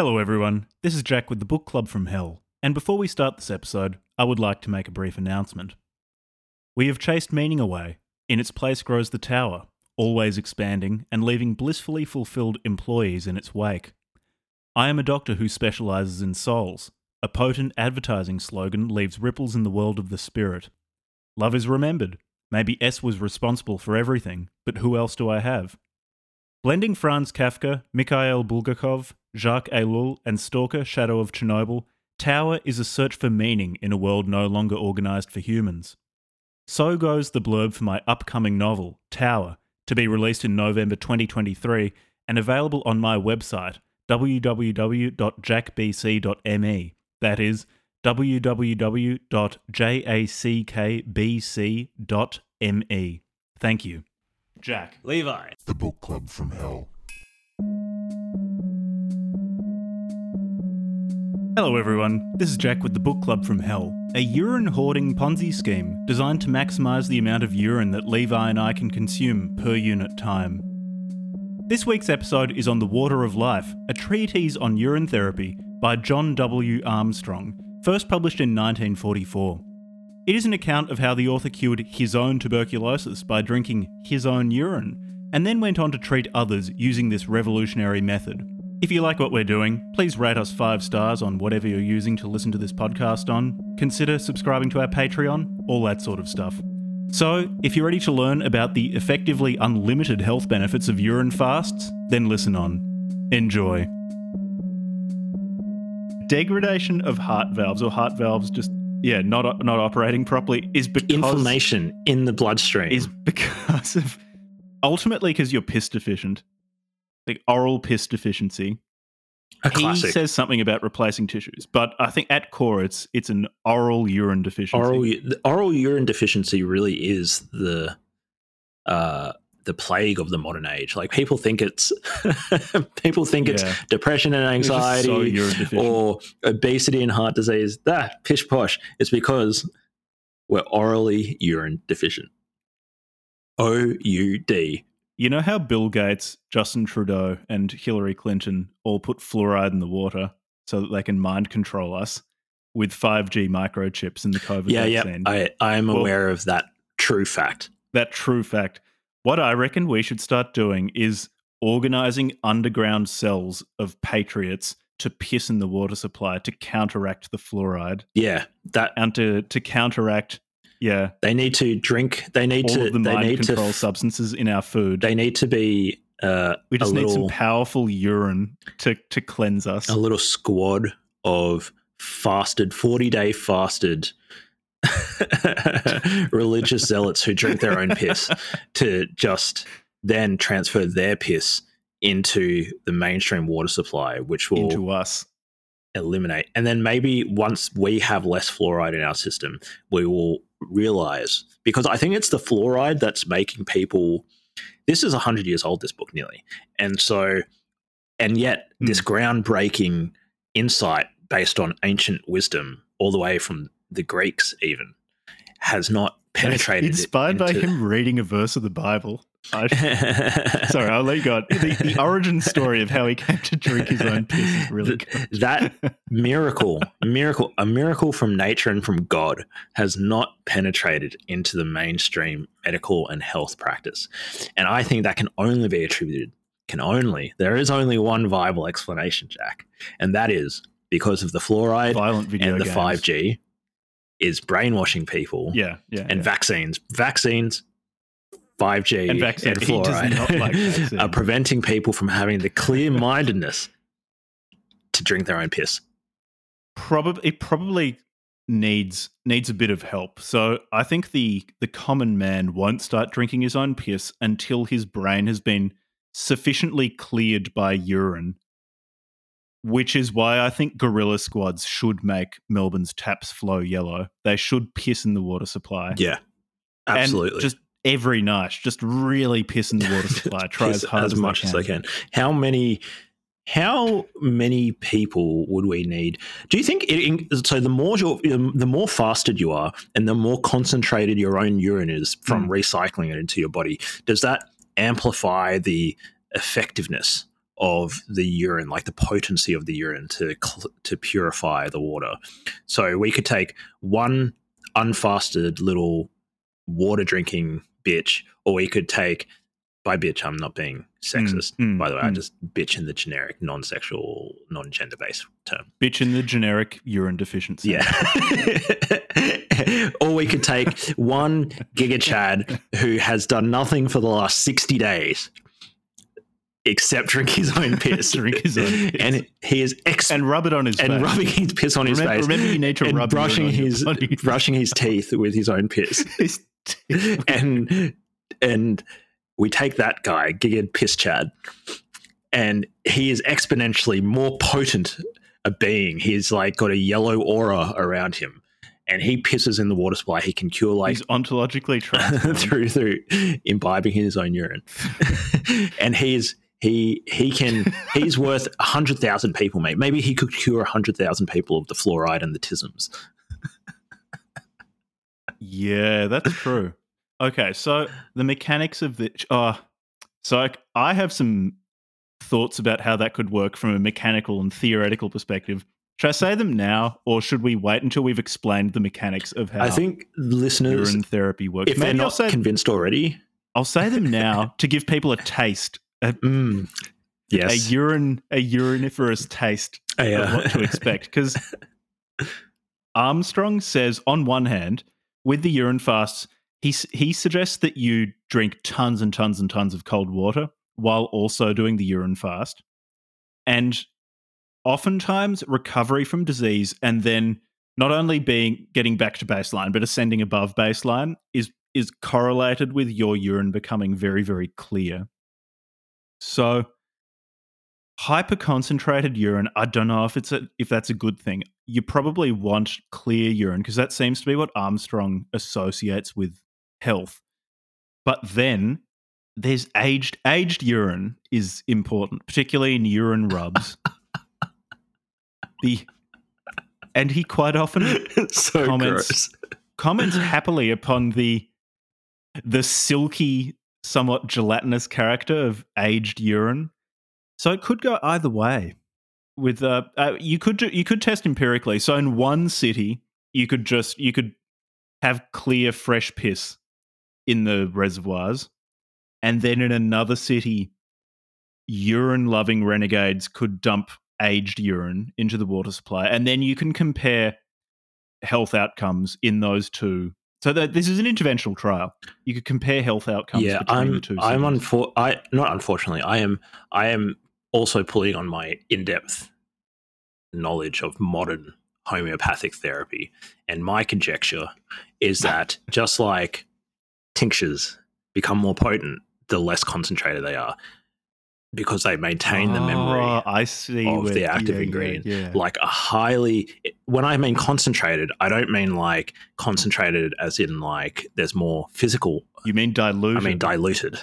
Hello, everyone. This is Jack with the Book Club from Hell. And before we start this episode, I would like to make a brief announcement. We have chased meaning away. In its place grows the tower, always expanding and leaving blissfully fulfilled employees in its wake. I am a doctor who specializes in souls. A potent advertising slogan leaves ripples in the world of the spirit. Love is remembered. Maybe S was responsible for everything, but who else do I have? Blending Franz Kafka, Mikhail Bulgakov, Jacques Ellul, and Stalker Shadow of Chernobyl, Tower is a search for meaning in a world no longer organized for humans. So goes the blurb for my upcoming novel, Tower, to be released in November 2023 and available on my website, www.jackbc.me. That is www.jackbc.me. Thank you. Jack. Levi. The Book Club from Hell. Hello, everyone. This is Jack with the Book Club from Hell, a urine hoarding Ponzi scheme designed to maximize the amount of urine that Levi and I can consume per unit time. This week's episode is on The Water of Life, a treatise on urine therapy by John W. Armstrong, first published in 1944. It is an account of how the author cured his own tuberculosis by drinking his own urine, and then went on to treat others using this revolutionary method. If you like what we're doing, please rate us five stars on whatever you're using to listen to this podcast on. Consider subscribing to our Patreon, all that sort of stuff. So, if you're ready to learn about the effectively unlimited health benefits of urine fasts, then listen on. Enjoy. Degradation of heart valves or heart valves just yeah, not not operating properly is because Inflammation in the bloodstream. is because of ultimately because you're piss deficient, like oral piss deficiency. a He classic. says something about replacing tissues, but I think at core it's it's an oral urine deficiency. oral oral urine deficiency really is the uh the plague of the modern age. Like people think it's people think Yeah. it's depression and anxiety so or obesity and heart disease. Ah, pish posh. It's because we're orally urine deficient. O U D. You know how Bill Gates, Justin Trudeau, and Hillary Clinton all put fluoride in the water so that they can mind control us with 5G microchips in the COVID Yeah, yeah. vaccine? I I am Well- aware of that true fact. that true fact. What I reckon we should start doing is organizing underground cells of patriots to piss in the water supply to counteract the fluoride Yeah, that and to, to counteract, yeah, they need to drink. They need all to. of the they mind need control to. substances in our food. They need to be uh, we just need little some powerful urine to, to cleanse us. a little squad of fasted, forty day fasted religious zealots who drink their own piss to just then transfer their piss into the mainstream water supply, which will into us. eliminate. And then maybe once we have less fluoride in our system, we will realize because I think it's the fluoride that's making people. This is 100 years old, this book nearly. And so, and yet, hmm. this groundbreaking insight based on ancient wisdom, all the way from the Greeks, even, has not penetrated. Inspired by him reading a verse of the Bible. I, sorry, I'll let you go. The, the origin story of how he came to drink his own piss is really good. that miracle, miracle, a miracle from nature and from God has not penetrated into the mainstream medical and health practice. And I think that can only be attributed, can only, there is only one viable explanation, Jack. And that is because of the fluoride Violent video and the games. 5G is brainwashing people Yeah, yeah. and yeah. vaccines. Vaccines. 5G And and, vaccine- he fluoride like are preventing people from having the clear mindedness to drink their own piss. probably it probably needs needs a bit of help. So I think the the common man won't start drinking his own piss until his brain has been sufficiently cleared by urine. Which is why I think guerrilla squads should make Melbourne's taps flow yellow. They should piss in the water supply. Yeah, And absolutely. just every night, just really piss in the water supply. Try as hard as, much they as they can. How many? How many people would we need? Do you think it? So the more you're, the more fasted you are, and the more concentrated your own urine is from Mm. recycling it into your body, does that amplify the effectiveness of the urine, like the potency of the urine to cl- to purify the water. So we could take one unfasted little water drinking bitch, or we could take by bitch. I'm not being sexist, Mm, mm, by the way. I mm. just bitch in the generic, non-sexual, non-gender based term. Bitch in the generic urine deficiency. Yeah. or we could take one Giga Chad who has done nothing for the last 60 days except drink his own piss. Drink his own piss. And he is ex- and, And rub it on his face. rubbing his piss on his face. remember you need to and rub brushing his brushing his teeth with his own piss. His and and we take that guy, Giga Piss Chad, and he is exponentially more potent a being. He's like got a yellow aura around him, and he pisses in the water supply. He can cure like He's ontologically through through imbibing his own urine, and he's. He he can he's worth a hundred thousand people, mate. Maybe he could cure a hundred thousand people of the fluoride and the tisms. Yeah, that's true. Okay, so the mechanics of the uh so I, I have some thoughts about how that could work from a mechanical and theoretical perspective. Should I say them now, or should we wait until we've explained the mechanics of how I think listeners, urine therapy works? if they're I'll not say convinced already, I'll say them now to give people a taste, a, mm, a urine, a uriniferous taste uh, what to expect. Because Armstrong says, on one hand, with the urine fasts, he he suggests that you drink tons and tons and tons of cold water while also doing the urine fast, and oftentimes recovery from disease and then not only being getting back to baseline but ascending above baseline is is correlated with your urine becoming very very clear. So hyper concentrated urine i don't know if it's a if that's a good thing. You probably want clear urine because that seems to be what armstrong associates with health. But then there's aged aged urine is important particularly in urine rubs. The and he quite often so comments- gross. comments happily upon the the silky, somewhat gelatinous character of aged urine. So it could go either way. With uh, uh you could do, you could test empirically. So in one city, you could just you could have clear, fresh piss in the reservoirs, and then in another city, urine-loving renegades could dump aged urine into the water supply, and then you can compare health outcomes in those two. So that this is an interventional trial. You could compare health outcomes Yeah, between I'm. the two. I'm unfor- I not unfortunately. I am. I am also pulling on my in-depth knowledge of modern homeopathic therapy, and my conjecture is that just like tinctures become more potent, the less concentrated they are, because they maintain the memory Oh, I see of where- the active yeah, yeah, ingredient. Yeah, like a highly when i mean concentrated i don't mean like concentrated as in like there's more physical you mean diluted? i mean diluted.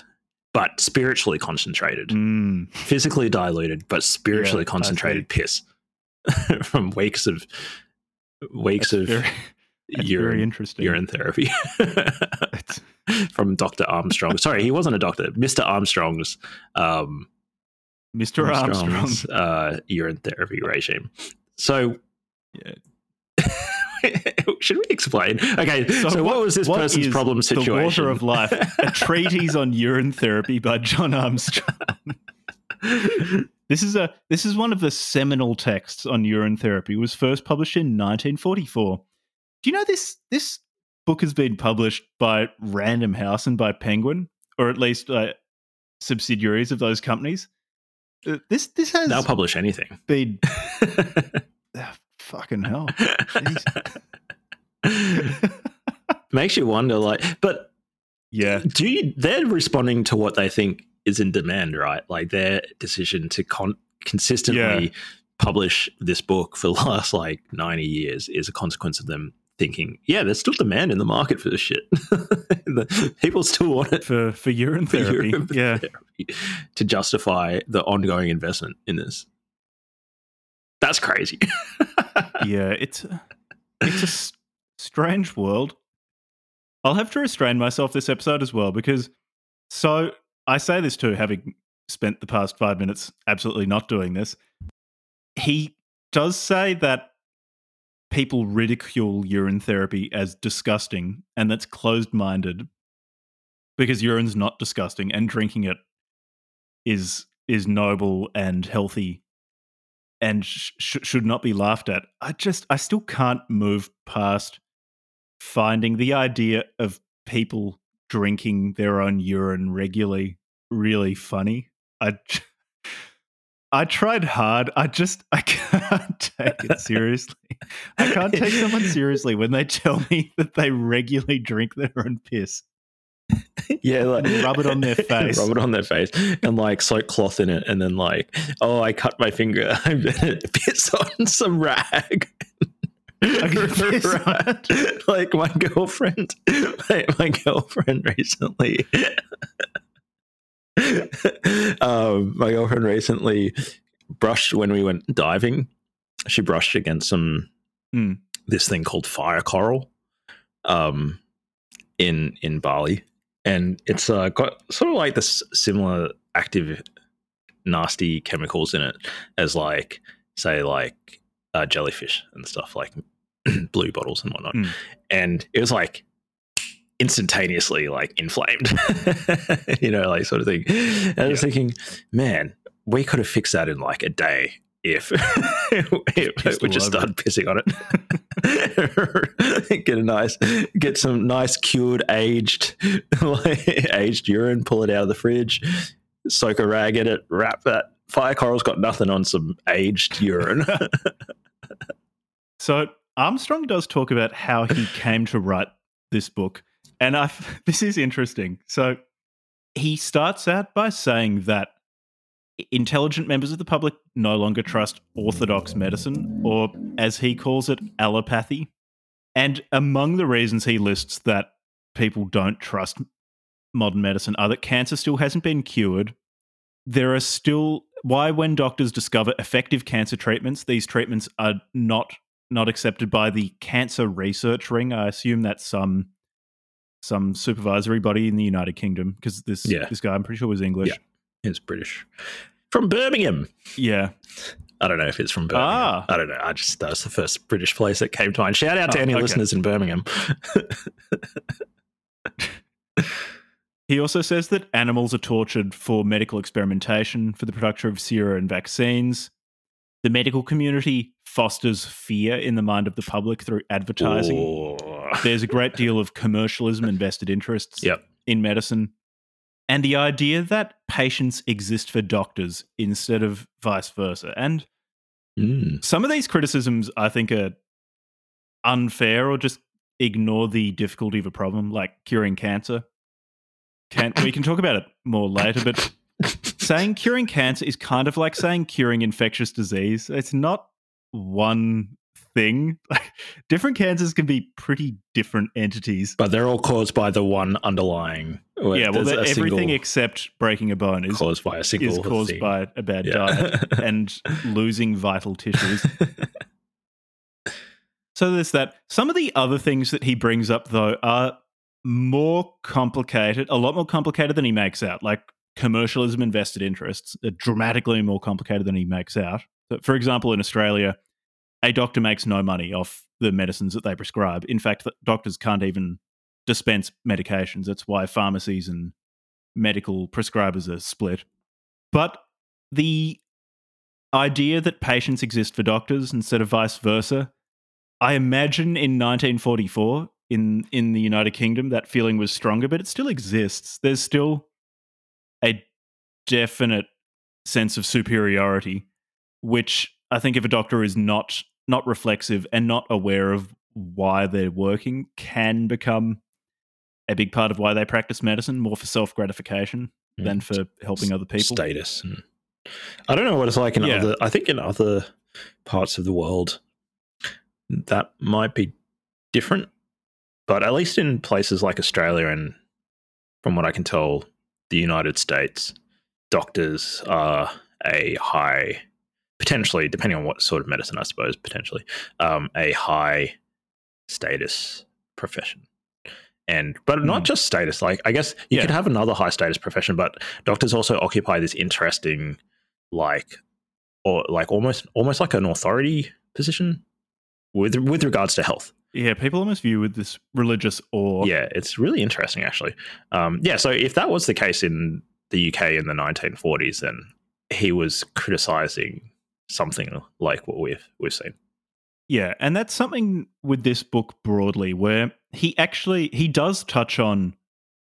but spiritually concentrated. Mm, physically diluted but spiritually Yeah, concentrated piss. From weeks of weeks that's of very, that's very urine interesting. urine therapy. From dr armstrong. Sorry he wasn't a doctor. Mr armstrong's um Mr. Armstrong. Armstrong's uh, urine therapy regime. So, should we explain? Okay, so, So what, what- was this what person's problem The? Water of Life, a treatise on urine therapy by John Armstrong. This is a this is one of the seminal texts on urine therapy. It was first published in 1944. Do you know this this book has been published by Random House and by Penguin, or at least uh, subsidiaries of those companies? This this has They'll publish anything. been ah, fucking hell. Makes you wonder, like, but Yeah, do you, they're responding to what they think is in demand, right? Like their decision to con- consistently Yeah. publish this book for the last like 90 years is a consequence of them thinking, yeah, there's still demand in the market for this shit. People still want it for for urine for therapy. urine yeah, therapy to justify the ongoing investment in this. That's crazy. yeah. It's a, it's a strange world. I'll have to restrain myself this episode as well because so I say this too, having spent the past five minutes absolutely not doing this. He does say that people ridicule urine therapy as disgusting and that's closed minded because urine's not disgusting and drinking it is is noble and healthy and sh- should not be laughed at. I just I still can't move past finding the idea of people drinking their own urine regularly really funny. I I tried hard. I just I can't take it seriously. I can't take someone seriously when they tell me that they regularly drink their own piss. yeah, like rub it on their face. rub it on their face, and like soak cloth in it, and then like, oh, I cut my finger. I piss on some rag. like my girlfriend, my, my girlfriend recently. um, my girlfriend recently brushed when we went diving. She brushed against some mm. this thing called fire coral, um, in in Bali, and it's uh, got sort of like this similar active nasty chemicals in it as like say like uh, jellyfish and stuff like blue bottles and whatnot. Mm. And it was like instantaneously like inflamed, you know, like sort of thing. And I was thinking, man, we could have fixed that in like a day if, if we just started pissing on it. get a nice, get some nice cured aged, aged urine, pull it out of the fridge, soak a rag in it, wrap that. Fire coral's got nothing on some aged urine. so Armstrong does talk about how he came to write this book, and I this is interesting. So he starts out by saying that intelligent members of the public no longer trust orthodox medicine, or as he calls it, allopathy. And among the reasons he lists that people don't trust modern medicine are that cancer still hasn't been cured. There are still why when doctors discover effective cancer treatments, these treatments are not not accepted by the cancer research ring. I assume that's some some supervisory body in the United Kingdom because this yeah. this guy I'm pretty sure was English. Yeah. He's British. From Birmingham. Yeah. I don't know if it's from Birmingham. Ah. I don't know. I just that was the first British place that came to mind. Shout out to Oh, any okay. listeners in Birmingham. He also says that animals are tortured for medical experimentation for the production of sera and vaccines. The medical community fosters fear in the mind of the public through advertising. Oh. There's a great deal of commercialism and vested interests Yep. in medicine. And the idea that patients exist for doctors instead of vice versa. And Mm. some of these criticisms I think are unfair or just ignore the difficulty of a problem, like curing cancer. Can we can talk about it more later, but saying curing cancer is kind of like saying curing infectious disease. It's not one thing. Like different cancers can be pretty different entities. But they're all caused by the one underlying. yeah, well, there's they're- a everything except breaking a bone is caused by a single is caused thing. by a bad Yeah. diet and losing vital tissues. So there's that. Some of the other things that he brings up, though, are more complicated, a lot more complicated than he makes out. Like commercialism and vested interests are dramatically more complicated than he makes out. So, for example, in Australia, a doctor makes no money off the medicines that they prescribe. In fact, doctors can't even dispense medications. That's why pharmacies and medical prescribers are split. But the idea that patients exist for doctors instead of vice versa, I imagine in 1944 in in the United Kingdom that feeling was stronger, but it still exists. There's still a definite sense of superiority, which I think if a doctor is not not reflexive and not aware of why they're working, can become a big part of why they practice medicine, more for self gratification mm. than for helping other people. status. And I don't know what it's like in Yeah. other. I think in other parts of the world that might be different, but at least in places like Australia and from what I can tell, the United States, doctors are a high, potentially depending on what sort of medicine, I suppose, potentially um, a high status profession. and but not Mm. just status. Like I guess you Yeah. could have another high status profession, but doctors also occupy this interesting, like, or like almost almost like an authority position with with regards to health. Yeah, people almost view with this religious awe. Yeah, it's really interesting, actually. Um, yeah, so if that was the case in the UK in the 1940s, then he was criticizing something like what we've we've seen. Yeah, and that's something with this book broadly, where he actually he does touch on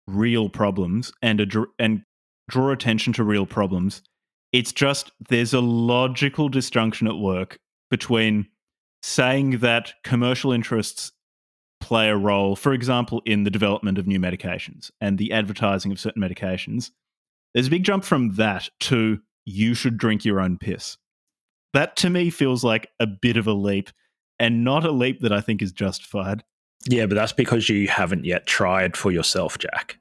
real problems and a, and draw attention to real problems. It's just there's a logical disjunction at work between saying that commercial interests play a role, for example, in the development of new medications and the advertising of certain medications. There's a big jump from that to you should drink your own piss. That to me feels like a bit of a leap and not a leap that I think is justified. Yeah, but that's because you haven't yet tried for yourself, Jack.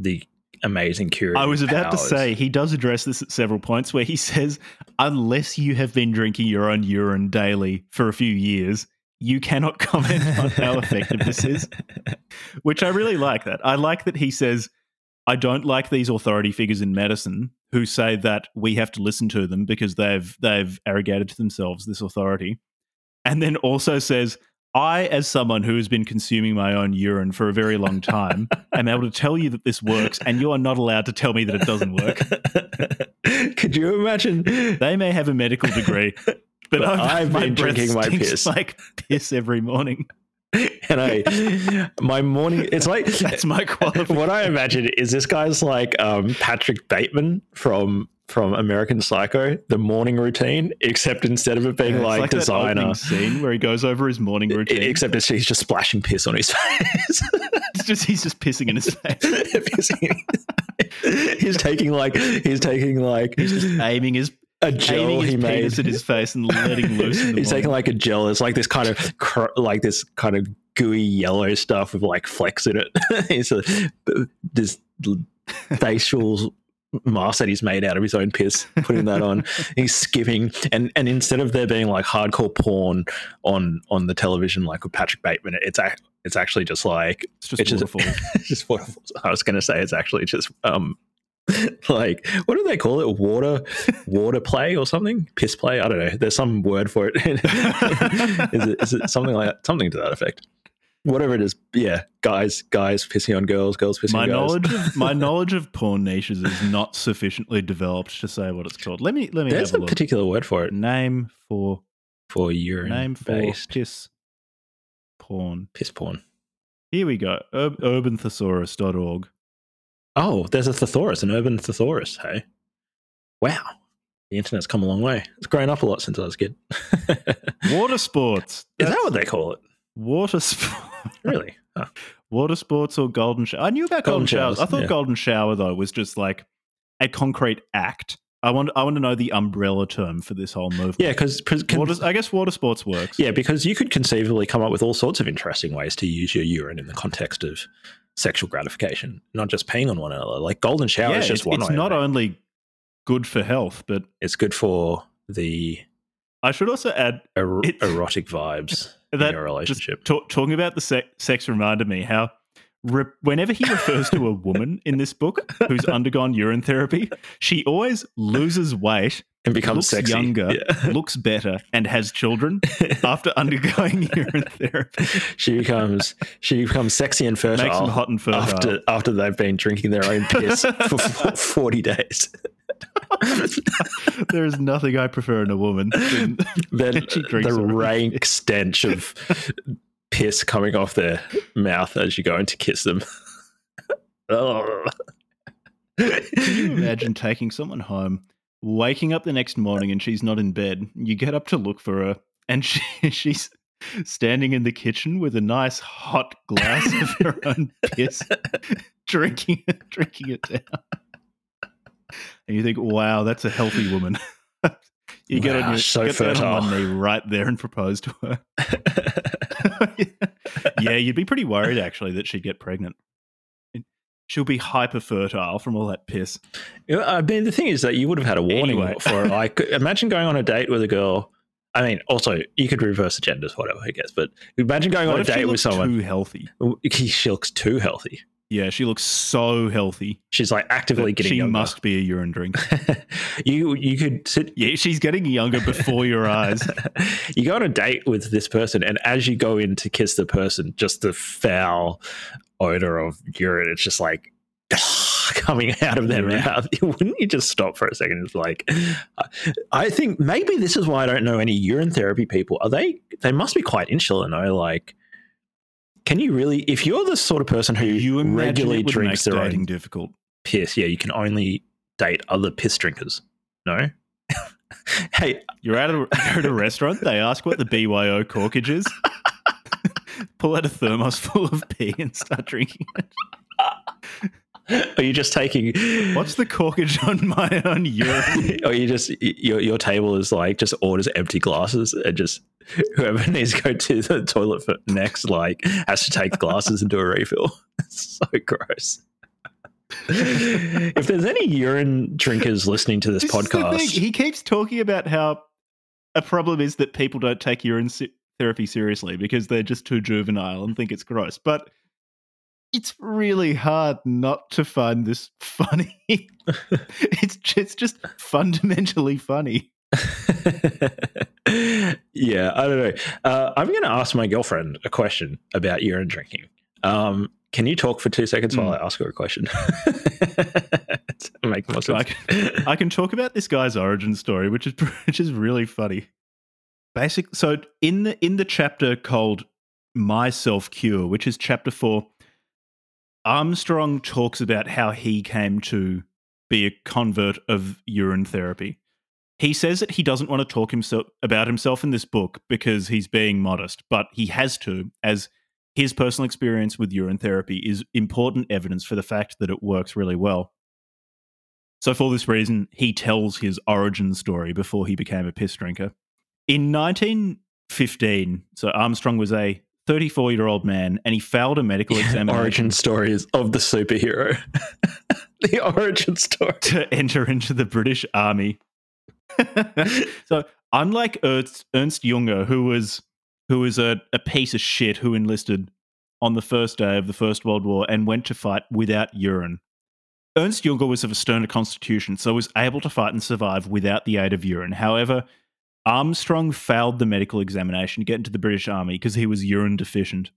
The amazing cure. I was about to say he does address this at several points where he says, unless you have been drinking your own urine daily for a few years, you cannot comment on how effective this is. Which I really like that. I like that he says, I don't like these authority figures in medicine who say that we have to listen to them because they've they've arrogated to themselves this authority. And then also says, I, as someone who has been consuming my own urine for a very long time, am able to tell you that this works, and you are not allowed to tell me that it doesn't work. Could you imagine? They may have a medical degree, but, But I've, my been drinking my piss. like piss every morning. and I, my morning. It's like That's my qualification. what I imagine is this guy's like um, Patrick Bateman from from American Psycho, the morning routine, except instead of it being It's like, that designer, scene where he goes over his morning routine. except it's, he's just splashing piss on his face. It's just he's just pissing in his face, he's taking like he's taking like he's just aiming his a gel he made. at his face and letting loose. In the he's taking like a gel. It's like this kind of cr- like this kind of gooey yellow stuff with like flecks in it. it's a, this facial mask that he's made out of his own piss, putting that on. he's skipping, and and instead of there being like hardcore porn on on the television, like with Patrick Bateman, it's ac- it's actually just like it's just it's just- waterfall. just I was going to say. It's actually just um like what do they call it? Water water play or something? Piss play? I don't know. There's some word for it. is it is it something like that? something to that effect? Whatever it is, yeah. Guys, guys pissing on girls, girls pissing my on girls. knowledge of my knowledge of porn niches is not sufficiently developed to say what it's called. Let me let me There's a a particular word for it Name for for urine name for based piss porn. piss porn. Here we go. Ur- urbanthesaurus.org. Oh, there's a thesaurus, an urban thesaurus. Hey, wow, the internet's come a long way. It's grown up a lot since I was a kid. Water sports. Is that what they call it? water sport? Really? Huh. water sports or golden shower? I knew about golden, Golden showers. I thought yeah. golden shower though was just like a concrete act. I want I want to know the umbrella term for this whole movement. Yeah, because I guess water sports works. yeah, because you could conceivably come up with all sorts of interesting ways to use your urine in the context of sexual gratification, not just peeing on one another. Like golden shower Yeah, is just it's, one it's not only good for health, but It's good for the I should also add er- erotic vibes in that your just relationship. ta- talking about the se- sex reminded me how re- whenever he refers to a woman in this book who's undergone urine therapy, she always loses weight, and becomes looks sexy. younger, Yeah. looks better, and has children after undergoing urine therapy. she becomes she becomes sexy and fertile Makes them hot and fertile. after after they've been drinking their own piss for forty days. there is nothing I prefer in a woman. than- the rank stench of piss coming off their mouth as you go in to kiss them. Oh. Can you imagine taking someone home, waking up the next morning and she's not in bed? You get up to look for her, and she, she's standing in the kitchen with a nice hot glass of her own piss, drinking it, drinking it down. And you think, "Wow, that's a healthy woman." you get Wow, on your so get down on fertile. one knee right there and propose to her. Yeah, you'd be pretty worried actually that she'd get pregnant. She'll be hyper fertile from all that piss. I mean, the thing is that you would have had a warning Anyway. for like imagine going on a date with a girl I mean, also you could reverse the genders, whatever, I guess. But imagine going What on a date with someone. too healthy? She looks too healthy. Yeah, she looks so healthy. She's like actively getting she younger. must be a urine drink. you you could sit. Yeah, she's getting younger before your eyes. you go on a date with this person, and as you go in to kiss the person, just the foul odor of urine, it's just like coming out of their Yeah. mouth. Wouldn't you just stop for a second? It's like, I think maybe this is why I don't know any urine therapy people. Are they? They must be quite insular, no? Like, can you really? If you're the sort of person who You regularly drinks their dating own difficult. piss, yeah, you can only date other piss drinkers. No. hey, You're at a, you're at a restaurant. They ask what the BYO corkage is. Pull out a thermos full of pee and start drinking it. are you just taking? What's the corkage on my own urine? or you just your your table is like just orders empty glasses and just whoever needs to go to the toilet for next like has to take the glasses and do a refill. It's so gross. if there's any urine drinkers listening to this, This podcast. He keeps talking about how a problem is that people don't take urine se- therapy seriously because they're just too juvenile and think it's gross. But it's really hard not to find this funny. it's just, it's just fundamentally funny. yeah, I don't know. Uh, I'm going to ask my girlfriend a question about urine drinking. Um, can you talk for two seconds while Hmm. I ask her a question? make more sense. I can, I can talk about this guy's origin story, which is which is really funny. Basic. So in the in the chapter called "My Self Cure," which is chapter four, Armstrong talks about how he came to be a convert of urine therapy. He says that he doesn't want to talk himself about himself in this book because he's being modest, but he has to, as his personal experience with urine therapy is important evidence for the fact that it works really well. So, for this reason, he tells his origin story before he became a piss drinker. In 1915, so Armstrong was a 34 year old man and he failed a medical examination origin stories of the superhero. the origin story. to enter into the British Army. so, unlike Ernst, Ernst Junger, who was who was a, a piece of shit who enlisted on the first day of the First World War and went to fight without urine, Ernst Junger was of a sterner constitution, so was able to fight and survive without the aid of urine. However, Armstrong failed the medical examination to get into the British Army because he was urine deficient.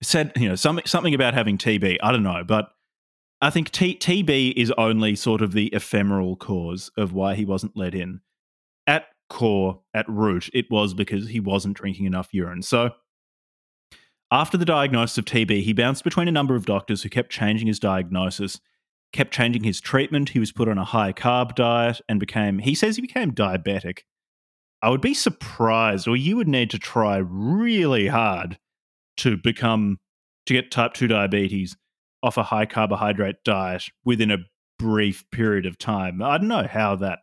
Said, you know, something something about having TB. I don't know, but I think T- TB is only sort of the ephemeral cause of why he wasn't let in. At core, at root, it was because he wasn't drinking enough urine. So, after the diagnosis of TB, he bounced between a number of doctors who kept changing his diagnosis, kept changing his treatment. He was put on a high carb diet and became, he says he became diabetic. I would be surprised, or you would need to try really hard to become, to get type 2 diabetes off a high carbohydrate diet within a brief period of time. I don't know how that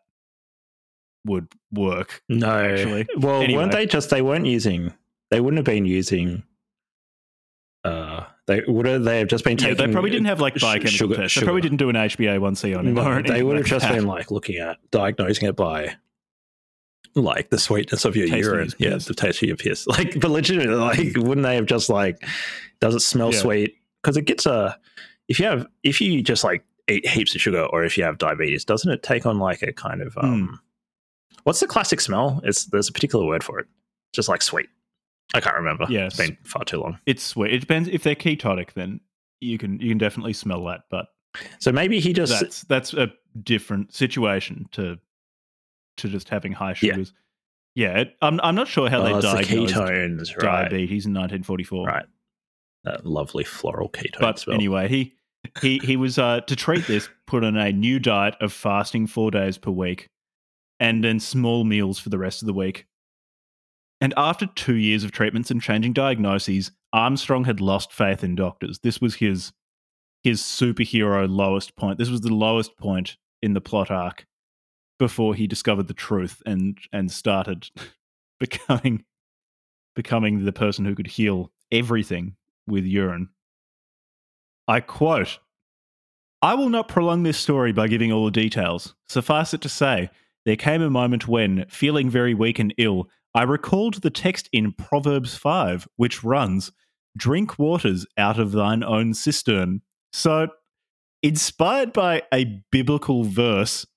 would work. No, Actually. well, Anyway. weren't they just? They weren't using. They wouldn't have been using. Uh, they would have. They have just been Yeah, taking. they probably didn't have like biochemical sugar- tests. sugar. They probably didn't do an HbA1c on him. No, they would have like just that. been like looking at diagnosing it by like the sweetness of your Tasting urine. his Yeah, the taste of your piss. Like, but legitimately, like, wouldn't they have just like, does it smell Yeah. sweet? Because it gets a. If you have, if you just like eat heaps of sugar, or if you have diabetes, doesn't it take on like a kind of um, what's the classic smell? It's there's a particular word for it. Just like sweet. I can't remember. Yeah, it's been far too long. It's sweet. It depends if they're ketotic. Then you can you can definitely smell that. But So maybe he just that's that's a different situation to to just having high sugars. Yeah, it, I'm I'm not sure how oh, they it's the ketones, right? diabetes in 1944. Right. That lovely floral ketone But anyway, he he he was uh, to treat this put on a new diet of fasting four days per week, and then small meals for the rest of the week. And after two years of treatments and changing diagnoses, Armstrong had lost faith in doctors. This was his his superhero lowest point. This was the lowest point in the plot arc before he discovered the truth and and started becoming becoming the person who could heal everything with urine. I quote I will not prolong this story by giving all the details. Suffice it to say, There came a moment when, feeling very weak and ill, I recalled the text in Proverbs 5, which runs, Drink waters out of thine own cistern. So, inspired by a biblical verse,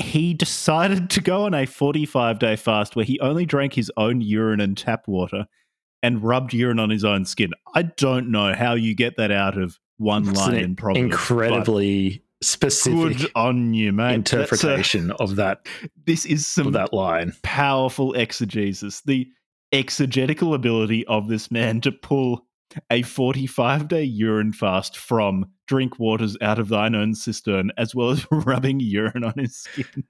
he decided to go on a 45 day fast where he only drank his own urine and tap water and rubbed urine on his own skin. I don't know how you get that out of one It's line in Proverbs. incredibly specific good on you, mate. That's a- interpretation of that this is some of that line. powerful exegesis. The exegetical ability of this man to pull a 45 day urine fast from drink waters out of thine own cistern, as well as rubbing urine on his skin.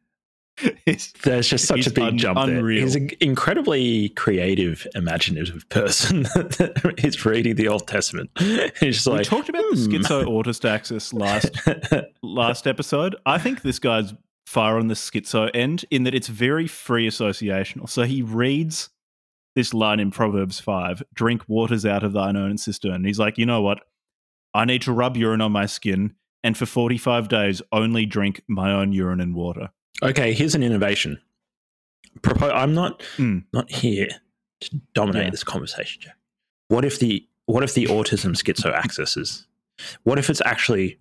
There's just such a big un- jump there. unreal. He's an incredibly creative, imaginative person that is reading the Old Testament. He's just we like, talked about the hmm. schizo autist axis last last episode. I think this guy's far on the schizo end in that it's very free associational. So he reads this line in Proverbs 5 drink waters out of thine own cistern. And he's like, you know what? I need to rub urine on my skin and for 45 days only drink my own urine and water. okay, here's an innovation. Propo- I'm not Hmm. not here to dominate Yeah. this conversation, Jack. What if the what if the autism schizo axis is? What if it's actually?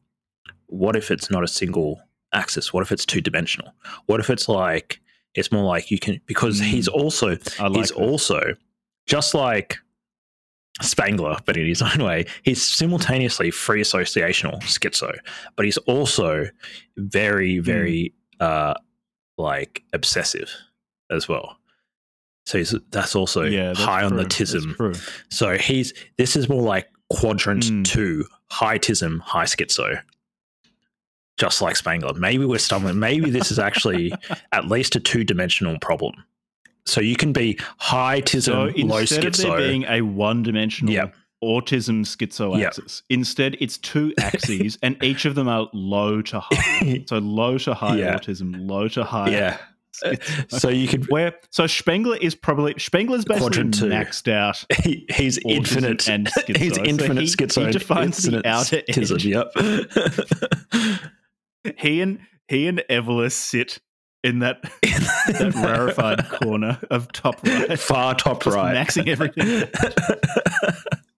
What if it's not a single axis? What if it's two dimensional? What if it's like it's more like you can because Hmm. he's also like he's that. also just like Spengler, but in his own way, he's simultaneously free associational schizo, but he's also very, Hmm. very uh like obsessive as well. So he's, that's also yeah, that's high on the tism. So he's this is more like quadrant Hmm. two, high tism, high schizo. Just like Spengler. Maybe we're stumbling. Maybe this is actually at least a two dimensional problem. So you can be high So tism, low instead of there being a one dimensional Yep. autism schizo Yep. axis, instead it's two axes and each of them are low to high. So low to high Yeah. autism, low to high. yeah. schizo. So you could Where so Spengler is probably Spengler's basically two. maxed out. he, he's infinite and schizo. He's So infinite he- schizo. he defines the outer tism, Yep. He and he and Evelyn sit in that that rarefied corner of top right, Far top just right. maxing everything.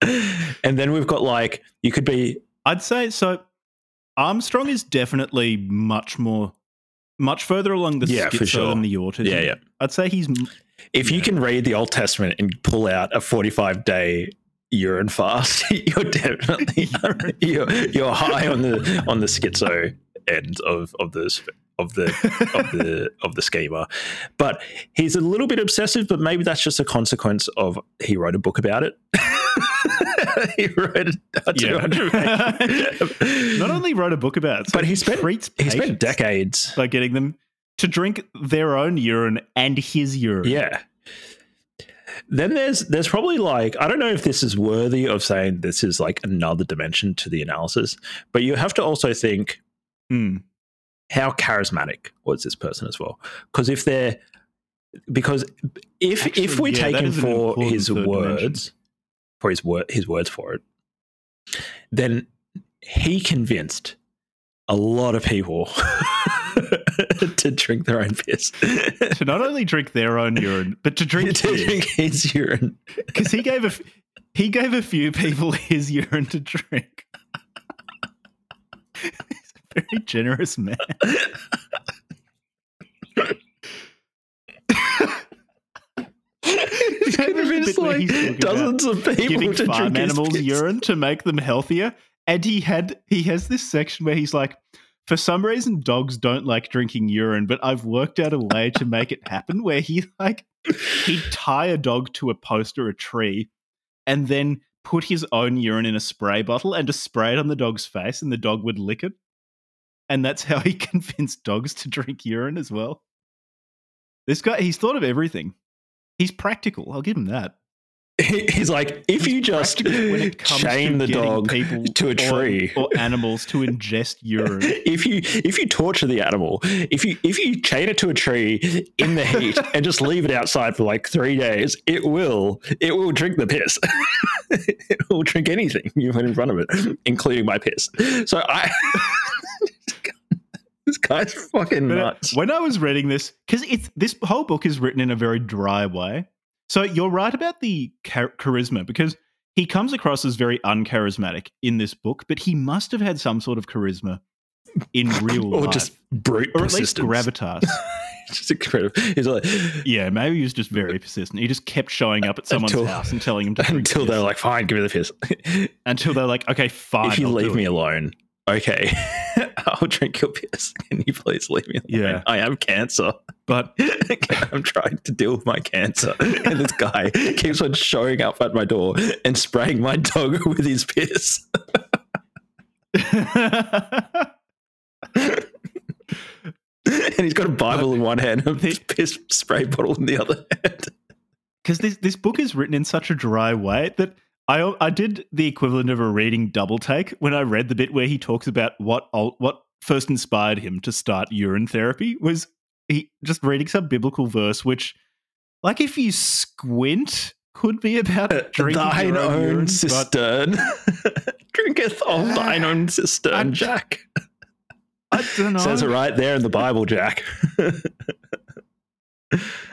and then we've got like you could be I'd say so. Armstrong is definitely much more, much further along the Yeah, for sure. than the autism. yeah yeah. I'd say he's If you can read the Old Testament and pull out a forty-five day urine fast, you're definitely you're, you're high on the on the schizo end of of the of the of the of the schema. But he's a little bit obsessive, but maybe that's just a consequence of he wrote a book about it. he wrote a Yeah. 200 not only wrote a book about it, so But he spent- he spent decades. by getting them to drink their own urine and his urine. Yeah. Then there's there's probably like I don't know if this is worthy of saying this is like another dimension to the analysis, but you have to also think Hmm. how charismatic was this person as well? Because if they're because if if we yeah, take him for his words dimension. for his word his words for it, then he convinced a lot of people to drink their own piss. To not only drink their own urine, but to drink to his. drink his urine. because he gave a f- he gave a few people his urine to drink. Very generous man. He's a convinced bit like he's talking about dozens of people Giving to farm drink animals urine to make them healthier, and he had he has this section where he's like, for some reason, dogs don't like drinking urine, but I've worked out a way to make it happen. Where he like he'd tie a dog to a post or a tree, and then put his own urine in a spray bottle and just spray it on the dog's face, and the dog would lick it. And that's how he convinced dogs to drink urine as well. This guy, he's thought of everything. He's practical. I'll give him that. He's like, if He's you just practical when it comes chain the dog people to a or- tree, or, animals to ingest urine. if you if you torture the animal, if you if you chain it to a tree in the heat and just leave it outside for like three days, it will it will drink the piss. it will drink anything you put in front of it, including my piss. So I. this guy's fucking But, uh, nuts. when I was reading this, because it's this whole book is written in a very dry way. So you're right about the char- charisma because he comes across as very uncharismatic in this book, but he must have had some sort of charisma in real life. or life, just brute or at least gravitas. Just incredible. He's like, yeah, maybe he was just very persistent. He just kept showing up at someone's Until- house and telling him to until they're like, fine, give me the piss. until they're like, okay, fine. if you I'll leave me it. alone, okay, I'll drink your piss. Can you please leave me alone? Yeah. I have cancer. But I'm trying to deal with my cancer. And this guy keeps on showing up at my door and spraying my dog with his piss. and he's got a Bible in one hand and a piss spray bottle in the other hand. because this this book is written in such a dry way that I I did the equivalent of a reading double take when I read the bit where he talks about what what first inspired him to start urine therapy was he just reading some biblical verse which like if you squint could be about drinking thine your own, own urine, but cistern. Drinketh of ah, thine own cistern, I'm- Jack. I don't know. Says it right there in the Bible, Jack.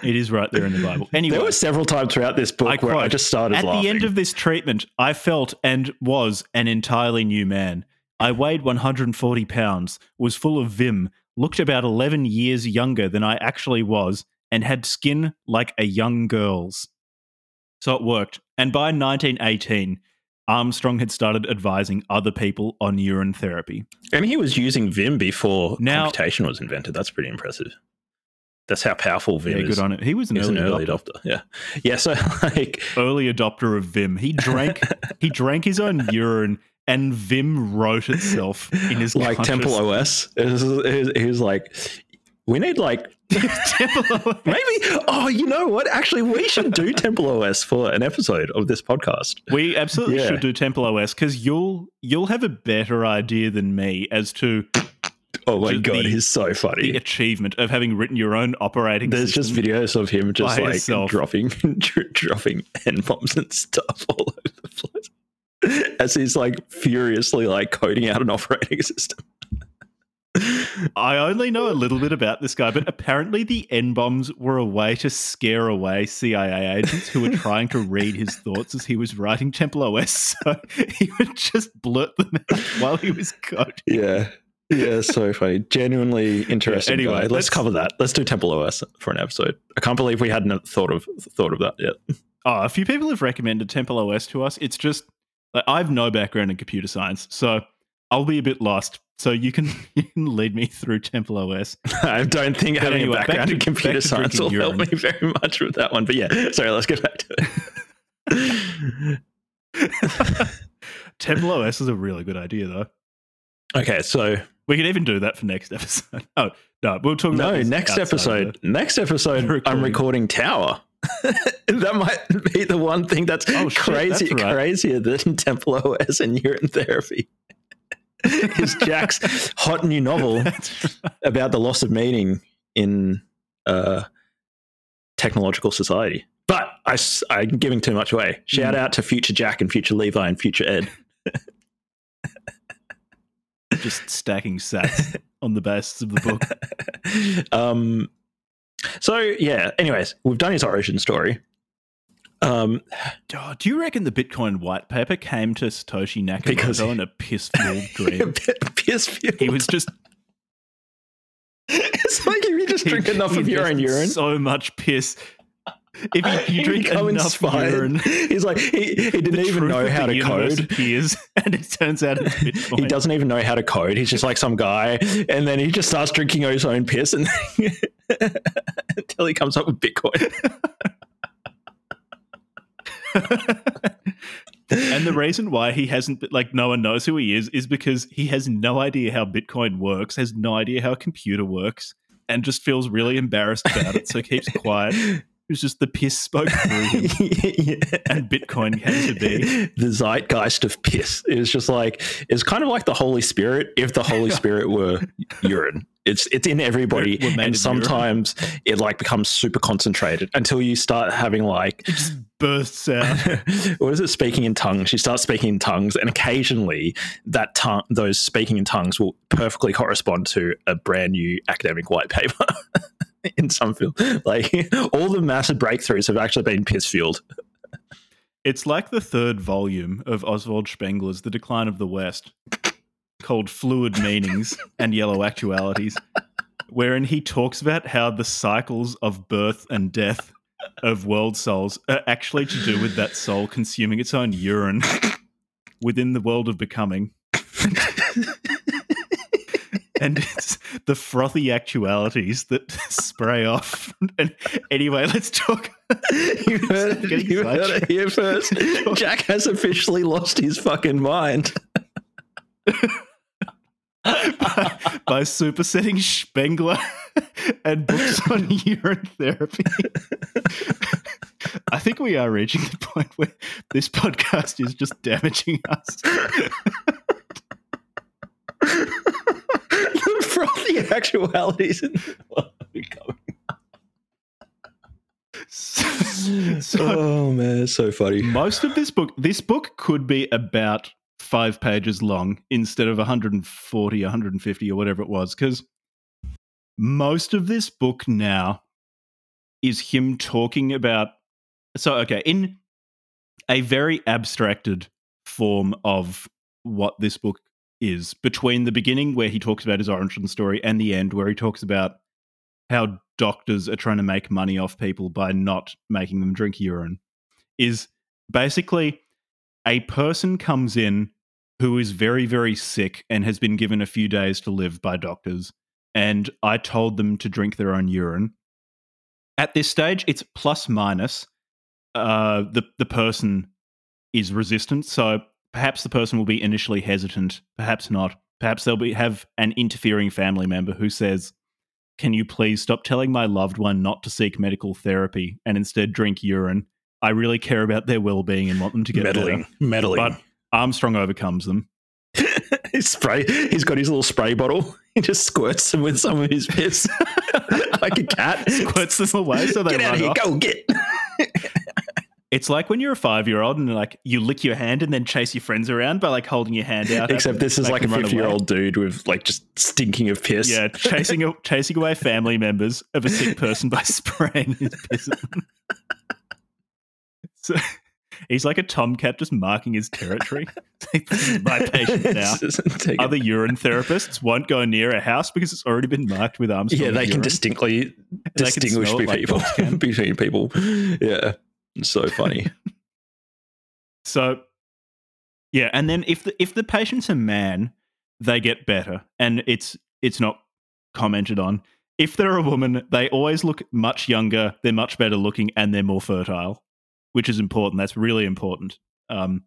It is right there in the Bible. Anyway, there were several times throughout this book I where I just started At laughing. the end of this treatment, I felt and was an entirely new man. I weighed 140 pounds, was full of vim, looked about 11 years younger than I actually was, and had skin like a young girl's. So it worked. And by 1918, Armstrong had started advising other people on urine therapy. and he was using Vim before Now- computation was invented. That's pretty impressive. That's how powerful Vim Yeah, is. good on it. He was an, early, an early adopter. adopter. Yeah. Yeah. So, like, early adopter of Vim. He drank he drank his own urine and Vim wrote itself in his like Temple OS, it was, it was- he was like, we need like Temple OS. maybe. Oh, you know what? Actually, we should do Temple OS for an episode of this podcast. We absolutely Yeah. should do Temple OS because you'll you'll have a better idea than me as to Oh my god, the- he's so funny. the achievement of having written your own operating system. There's just videos of him just like himself. dropping dropping n bombs and stuff all over the place as he's like furiously like coding out an operating system. I only know a little bit about this guy, but apparently the N bombs were a way to scare away CIA agents who were trying to read his thoughts as he was writing Temple OS. So he would just blurt them out while he was coding. Yeah. Yeah, so funny. Genuinely interesting anyway, guy. Let's, let's- cover that. Let's do Temple OS for an episode. I can't believe we hadn't thought of thought of that yet. Oh, a few people have recommended Temple OS to us. It's just like, I have no background in computer science, so I'll be a bit lost. So you can you can lead me through Temple OS. I don't think But having anyway, a background to- in computer science will drinking help me very much with that one. But yeah, sorry, let's get back to it. Temple OS is a really good idea, though. okay, so We could even do that for next episode. Oh no, we'll talk no, next episode. Next episode, Recording. I'm recording Tower. that might be the one thing that's Oh, shit, crazy, that's right. crazier than Temple OS and urine therapy. is Jack's hot new novel about the loss of meaning in uh, technological society. But I, am giving too much away. Shout Mm. out to future Jack and future Levi and future Ed. Just stacking sats on the basis of the book. um, so yeah. Anyways, we've done his origin story. Um, Oh, do you reckon the Bitcoin white paper came to Satoshi Nakamoto Because- in a piss-filled dream? piss fueled. He was just It's like if you just drink he- enough of your own urine. So much piss. If you, you drink enough inspired. urine, He's like he, he didn't even know how to code. appears, and it turns out it's He doesn't even know how to code. He's just like some guy, and then he just starts drinking his own piss, and until he comes up with Bitcoin. and the reason why he hasn't, like, no one knows who he is, is because he has no idea how Bitcoin works, has no idea how a computer works, and just feels really embarrassed about it, so keeps quiet. It's just the piss spoke through him, and Bitcoin came to be. the zeitgeist of piss. It's just like it's kind of like the Holy Spirit if the Holy Spirit were urine. It's it's in everybody, We're- we're and urine. sometimes it like becomes super concentrated until you start having like It just bursts out. what is it? Speaking in tongues. She starts speaking in tongues, and occasionally that tongue, those speaking in tongues, will perfectly correspond to a brand new academic white paper in some field. Like all the massive breakthroughs have actually been piss fueled. It's like the third volume of Oswald Spengler's The Decline of the West, called Fluid Meanings and Yellow Actualities, wherein he talks about how the cycles of birth and death of world souls are actually to do with that soul consuming its own urine within the world of becoming. and it's the frothy actualities that spray off. And anyway, let's talk. you heard, it, you heard it here first. Jack has officially lost his fucking mind. by, by supersetting Spengler and books on urine therapy. I think we are reaching the point where this podcast is just damaging us. Actualities. in. So, so oh man, so funny. most of this book, this book could be about five pages long instead of 140, 150, or whatever it was, because most of this book now is him talking about. So, okay, in a very abstracted form of what this book is, between the beginning where he talks about his origin story and the end where he talks about how doctors are trying to make money off people by not making them drink urine, is basically a person comes in who is very, very sick and has been given a few days to live by doctors. And I told them to drink their own urine. At this stage, it's plus minus. Uh, the the person is resistant, so perhaps the person will be initially hesitant, perhaps not. Perhaps they'll be have an interfering family member who says, "Can you please stop telling my loved one not to seek medical therapy and instead drink urine? I really care about their well-being and want them to get meddling, better." meddling. But Armstrong overcomes them. His spray. He's got his little spray bottle. He just squirts them with some of his piss, like a cat. Squirts them away so they Get out of here! off. Go get. It's like when you're a five-year-old and like you lick your hand and then chase your friends around by like holding your hand out. Except this is like a fifty year old dude with like just stinking of piss. Yeah, chasing chasing away family members of a sick person by spraying his piss. So he's like a tomcat just marking his territory. Like, this is my patient now. Take it- Other urine therapists won't go near a house because it's already been marked with Armstrong. yeah, they can distinctly distinguish it like people between people. Yeah, so funny. So, yeah, and then if the if the patient's a man, they get better, and it's it's not commented on. If they're a woman, they always look much younger. They're much better looking, and they're more fertile, which is important. That's really important. Um,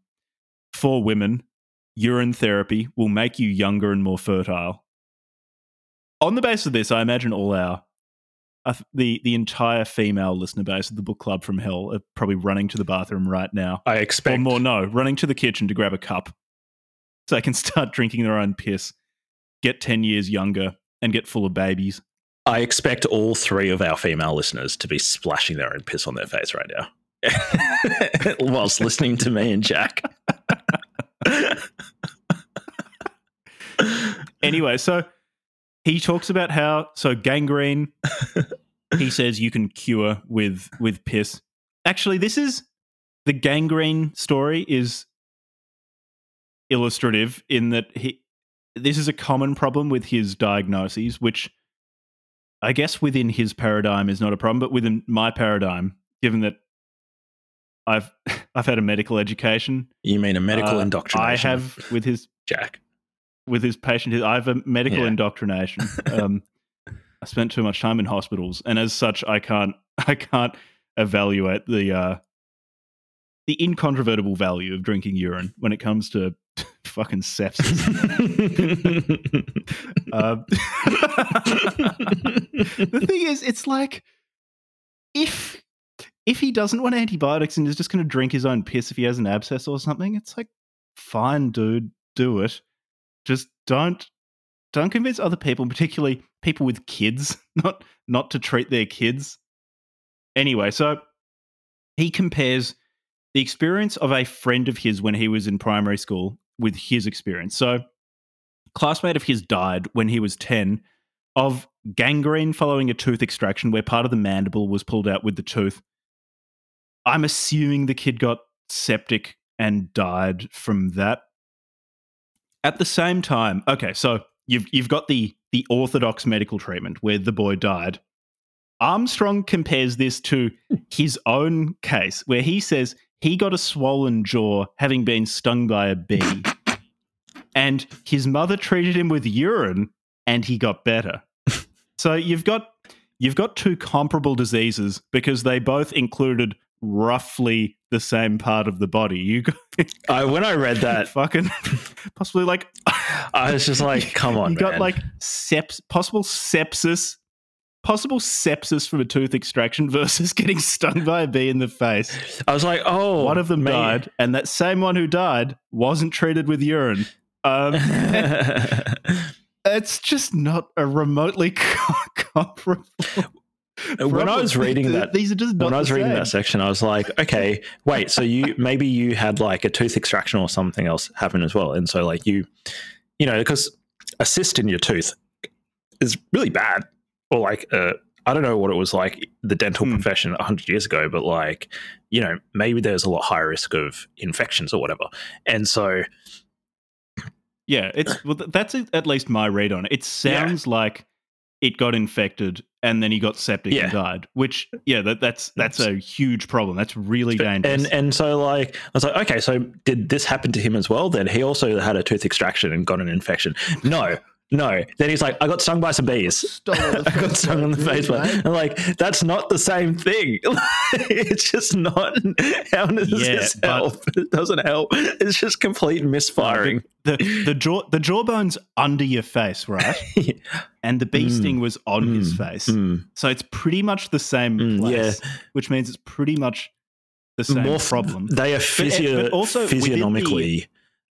for women, urine therapy will make you younger and more fertile. On the basis of this, I imagine all our the the entire female listener base of the book club from hell are probably running to the bathroom right now. I expect Or more, no, running to the kitchen to grab a cup so they can start drinking their own piss, get 10 years younger, and get full of babies. I expect all three of our female listeners to be splashing their own piss on their face right now, whilst listening to me and Jack. Anyway, so he talks about how, so gangrene, he says you can cure with with piss. Actually, this is the gangrene story is illustrative in that he this is a common problem with his diagnoses, which I guess within his paradigm is not a problem, but within my paradigm, given that I've I've had a medical education, You mean a medical uh, indoctrination? I have with his Jack. With his patient. I have a medical Yeah. indoctrination. Um, I spent too much time in hospitals, and as such, I can't I can't evaluate the uh, the incontrovertible value of drinking urine when it comes to fucking sepsis. Um, the thing is, it's like if if he doesn't want antibiotics and is just going to drink his own piss if he has an abscess or something, it's like fine, dude, do it. Just don't don't convince other people, particularly people with kids, not not to treat their kids. Anyway, so he compares the experience of a friend of his when he was in primary school with his experience. So, classmate of his died when he was 10 of gangrene following a tooth extraction where part of the mandible was pulled out with the tooth. I'm assuming the kid got septic and died from that. At the same time, okay, so you've you've got the the orthodox medical treatment where the boy died. Armstrong compares this to his own case where he says he got a swollen jaw having been stung by a bee. and his mother treated him with urine and he got better. so you've got you've got two comparable diseases because they both included roughly the same part of the body. You got I, when I read that, fucking possibly like I was just like, come on, you got man. like seps possible sepsis possible sepsis from a tooth extraction versus getting stung by a bee in the face. I was like, oh, one of them mate. died, and that same one who died wasn't treated with urine. Um, it's just not a remotely comparable. When I was reading that, these are just when I was reading same. that section, I was like, okay, wait, so you maybe you had like a tooth extraction or something else happen as well, and so like you, you know, because a cyst in your tooth is really bad, or like uh, I don't know what it was like the dental Hmm. profession hundred years ago, but like you know maybe there's a lot higher risk of infections or whatever, and so Yeah, it's well, that's at least my read on it. It sounds like it got infected and then he got septic Yeah. and died. Which, yeah, that, that's that's a huge problem. That's really dangerous. and and so like I was like, okay, so did this happen to him as well? Then he also had a tooth extraction and got an infection. No, no. Then he's like, I got stung by some bees. Stung on the I got stung by on the face. But mate. I'm like, that's not the same thing. it's just not. How does Yeah, this help? It doesn't help. It's just complete misfiring. the the jaw the jawbone's under your face, right? And the bee Mm. sting was on his Mm. face. Mm, So it's pretty much the same Mm, place, which means it's pretty much the same More f- problem. They are But- physio- but also within the- physiognomically.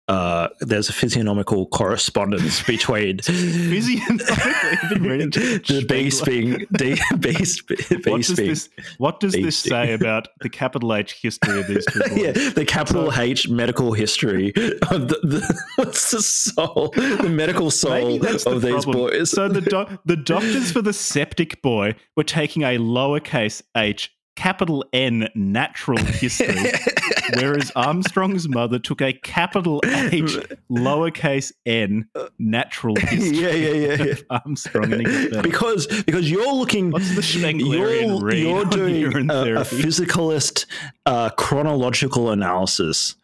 Uh, there's a physiognomical correspondence between Physiognomically, I've been reading the beast Spengler. being the beast, What beast does being this what does this say about the capital H history of these two boys? yeah, the capital So- H medical history of the, the what's the soul, the medical soul that's the of these problem. boys. So the do- the doctors for the septic boy were taking a lowercase h, capital N natural history, whereas Armstrong's mother took a capital H, lowercase n natural history. yeah, yeah, yeah, yeah. of Armstrong and he got better. Because because you're looking, What's the Spenglerian you're, read you're doing a, a physicalist uh, chronological analysis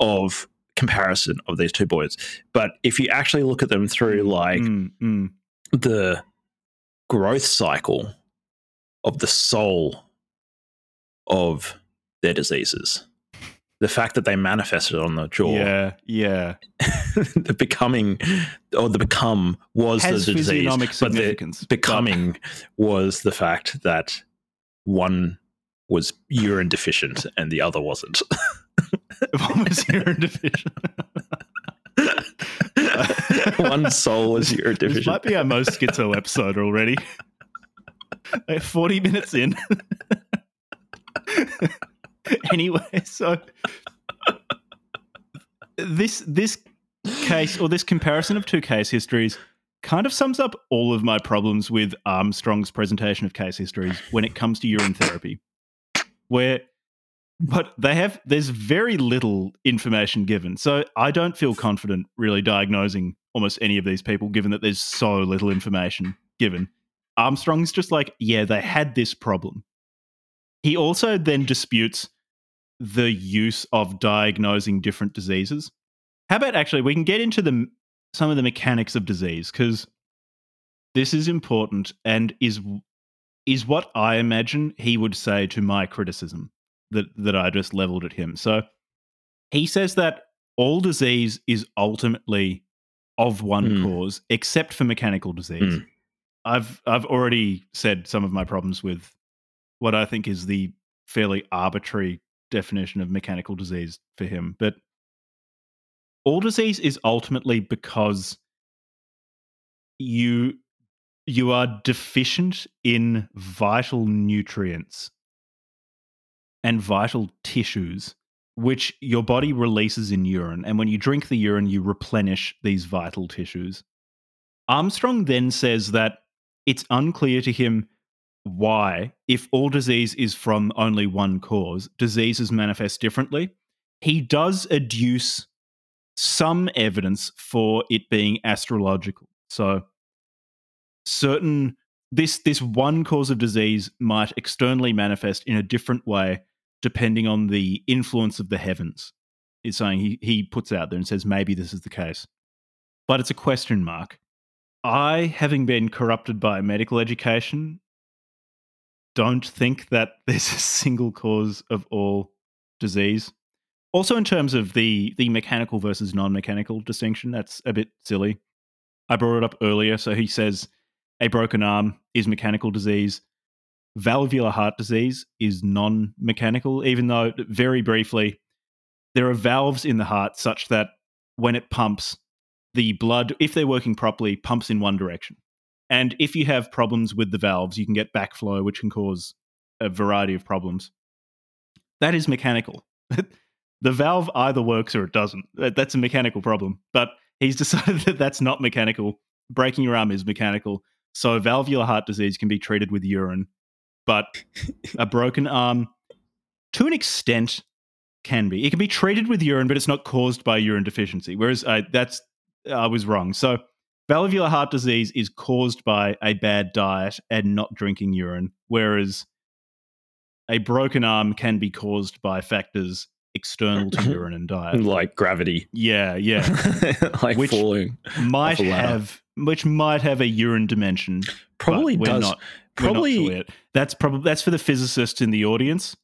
of comparison of these two boys. But if you actually look at them through like Mm, mm. the growth cycle of the soul of their diseases. The fact that they manifested on the jaw, Yeah, yeah. the becoming or the become was Has the disease, but the significance. but- becoming was the fact that one was urine deficient and the other wasn't. One was urine deficient. one soul was urine This deficient. might be our most schizo episode already. Like, 40 minutes in. anyway, so this this case or this comparison of two case histories kind of sums up all of my problems with Armstrong's presentation of case histories when it comes to urine therapy. Where but they have there's very little information given. So I don't feel confident really diagnosing almost any of these people given that there's so little information given. Armstrong's just like, yeah, they had this problem. He also then disputes the use of diagnosing different diseases. How about actually we can get into the some of the mechanics of disease because this is important and is is what I imagine he would say to my criticism that that I just leveled at him. So he says that all disease is ultimately of one Mm. cause except for mechanical disease. Mm. I've I've already said some of my problems with what I think is the fairly arbitrary definition of mechanical disease for him, but all disease is ultimately because you you are deficient in vital nutrients and vital tissues which your body releases in urine and when you drink the urine you replenish these vital tissues. Armstrong then says that it's unclear to him why if all disease is from only one cause diseases manifest differently he does adduce some evidence for it being astrological so certain this this one cause of disease might externally manifest in a different way depending on the influence of the heavens. Is saying he he puts out there and says maybe this is the case, but it's a question mark. I, having been corrupted by medical education, don't think that there's a single cause of all disease. Also, in terms of the the mechanical versus non-mechanical distinction, that's a bit silly. I brought it up earlier. So he says a broken arm is mechanical disease. Valvular heart disease is non mechanical, even though, very briefly, there are valves in the heart such that when it pumps, the blood, if they're working properly, pumps in one direction. And if you have problems with the valves, you can get backflow, which can cause a variety of problems. That is mechanical. the valve either works or it doesn't. That's a mechanical problem. But he's decided that that's not mechanical. Breaking your arm is mechanical. So valvular heart disease can be treated with urine, but a broken arm, to an extent, can be. It can be treated with urine, but it's not caused by urine deficiency. Whereas I, that's I was wrong. So valvular heart disease is caused by a bad diet and not drinking urine, whereas a broken arm can be caused by factors external to mm-hmm. urine and diet, like gravity. Yeah, yeah, like Which falling. Might have which might have a urine dimension. Probably does. Not, probably that's probably that's for the physicists in the audience.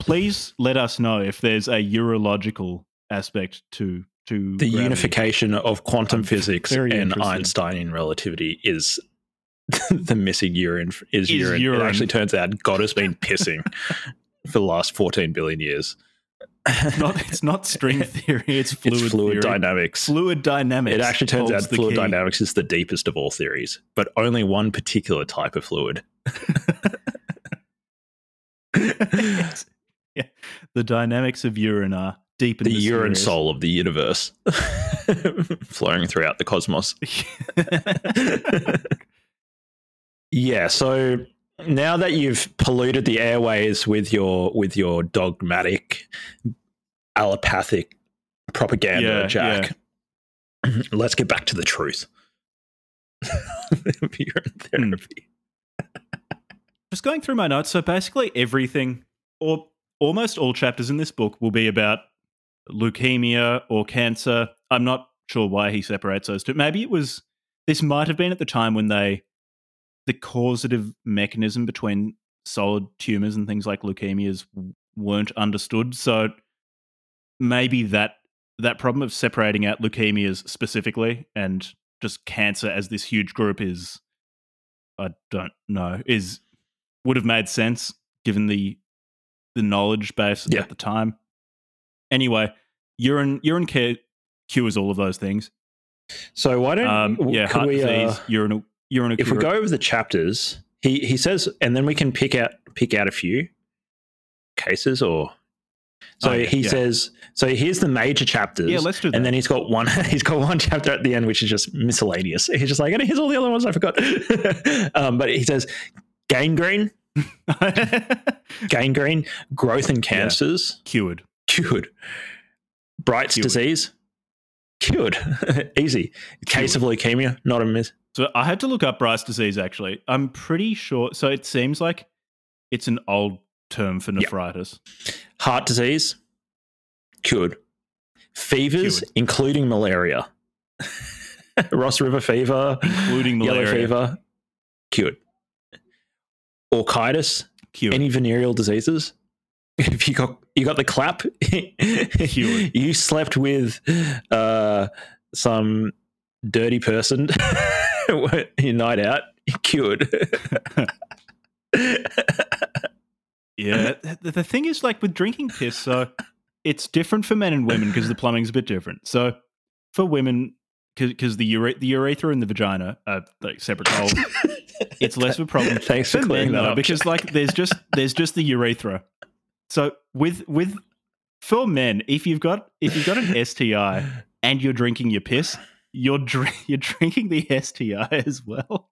Please let us know if there's a urological aspect to to the gravity. unification of quantum I'm physics and Einsteinian relativity is the missing urine is, is urine. urine. It actually turns out God has been pissing for the last 14 billion years it's not it's not string theory it's fluid, it's fluid theory. dynamics fluid dynamics it actually turns out fluid key. dynamics is the deepest of all theories but only one particular type of fluid yeah the dynamics of urine are deep in the urine soul of the universe flowing throughout the cosmos yeah so now that you've polluted the airways with your with your dogmatic allopathic propaganda, yeah, Jack, yeah. let's get back to the truth. urine hmm. therapy. Just going through my notes, so basically everything, or almost all chapters in this book, will be about leukemia or cancer. I'm not sure why he separates those two. Maybe it was this might have been at the time when they the causative mechanism between solid tumors and things like leukemias weren't understood. So maybe that that problem of separating out leukemias specifically and just cancer as this huge group is I don't know is would have made sense given the the knowledge base yeah. at the time. Anyway, urine urine care cures all of those things. So why don't um, yeah heart we, disease, uh, urinal you're if we go over the chapters, he he says, and then we can pick out pick out a few cases or. So he yeah. says, so here's the major chapters. Yeah, let's do that. And then he's got one. He's got one chapter at the end which is just miscellaneous. He's just like, and here's all the other ones I forgot. um, but he says, gangrene, gangrene, growth and cancers, yeah. cured, cured, Bright's cured. disease, cured, easy. Cured. Case of leukemia, not a miss. So I had to look up Bright's disease actually. I'm pretty sure. So it seems like it's an old term for nephritis. Yep. Heart disease, cured. Fevers, cured. including malaria. Ross River fever, including malaria. yellow fever, cured. Orchitis, cured. Any venereal diseases. If you got you got the clap, you slept with uh, some dirty person. your night out, you're cured. yeah. The, the thing is, like with drinking piss, so it's different for men and women because the plumbing's a bit different. So for women, because the ure- the urethra and the vagina are like separate holes. it's less of a problem. Thanks for for clearing men that up. because like there's just there's just the urethra. So with with for men, if you've got if you've got an STI and you're drinking your piss, you're dr- you're drinking the STI as well.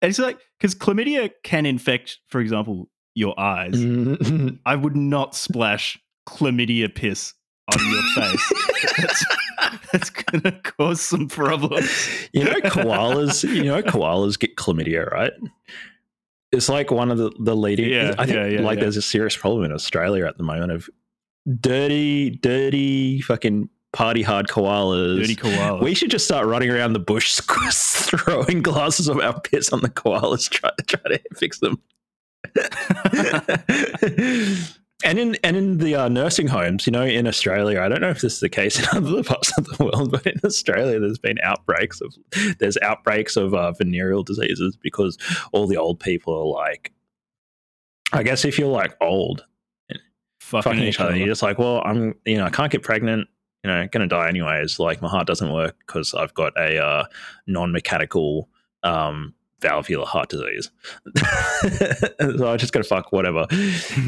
And it's like because chlamydia can infect, for example, your eyes. Mm. I would not splash chlamydia piss on your face. that's, that's gonna cause some problems. you know, koalas. You know, koalas get chlamydia, right? It's like one of the the leading. Yeah, I think yeah, yeah, like there's a serious problem in Australia at the moment of dirty, dirty, fucking party hard koalas. Dirty koala. We should just start running around the bush, throwing glasses of our piss on the koalas, try to try to fix them. and in and in the uh, nursing homes, you know, in Australia, I don't know if this is the case in other parts of the world, but in Australia, there's been outbreaks of there's outbreaks of uh, venereal diseases because all the old people are like, I guess if you're like old, fucking, fucking each other, you're just like, well, I'm, you know, I can't get pregnant. You know, gonna die anyways. Like my heart doesn't work because I've got a uh, non-mechanical um, valvular heart disease. so I just gotta fuck whatever.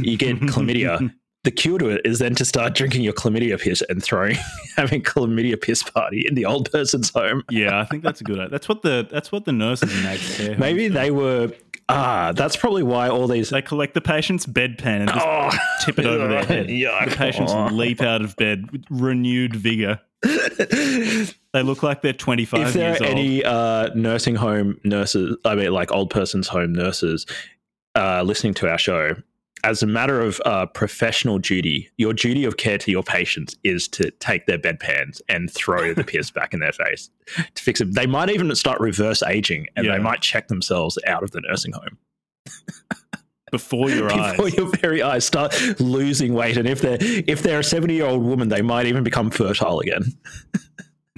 You get chlamydia. The cure to it is then to start drinking your chlamydia piss and throwing, having chlamydia piss party in the old person's home. Yeah, I think that's a good. idea. That's what the that's what the nurses in aged care. Maybe they were. Ah, that's probably why all these. they collect the patient's bedpan and just Oh, tip it over their head. Yuck. The patients Oh. leap out of bed with renewed vigor. They look like they're 25 if there years are old. any uh, nursing home nurses, I mean, like old person's home nurses, uh, listening to our show, as a matter of uh, professional duty, your duty of care to your patients is to take their bedpans and throw the piss back in their face to fix it. They might even start reverse aging, and Yeah. they might check themselves out of the nursing home before your eyes. before your very eyes start losing weight. And if they're if they're a seventy year old woman, they might even become fertile again.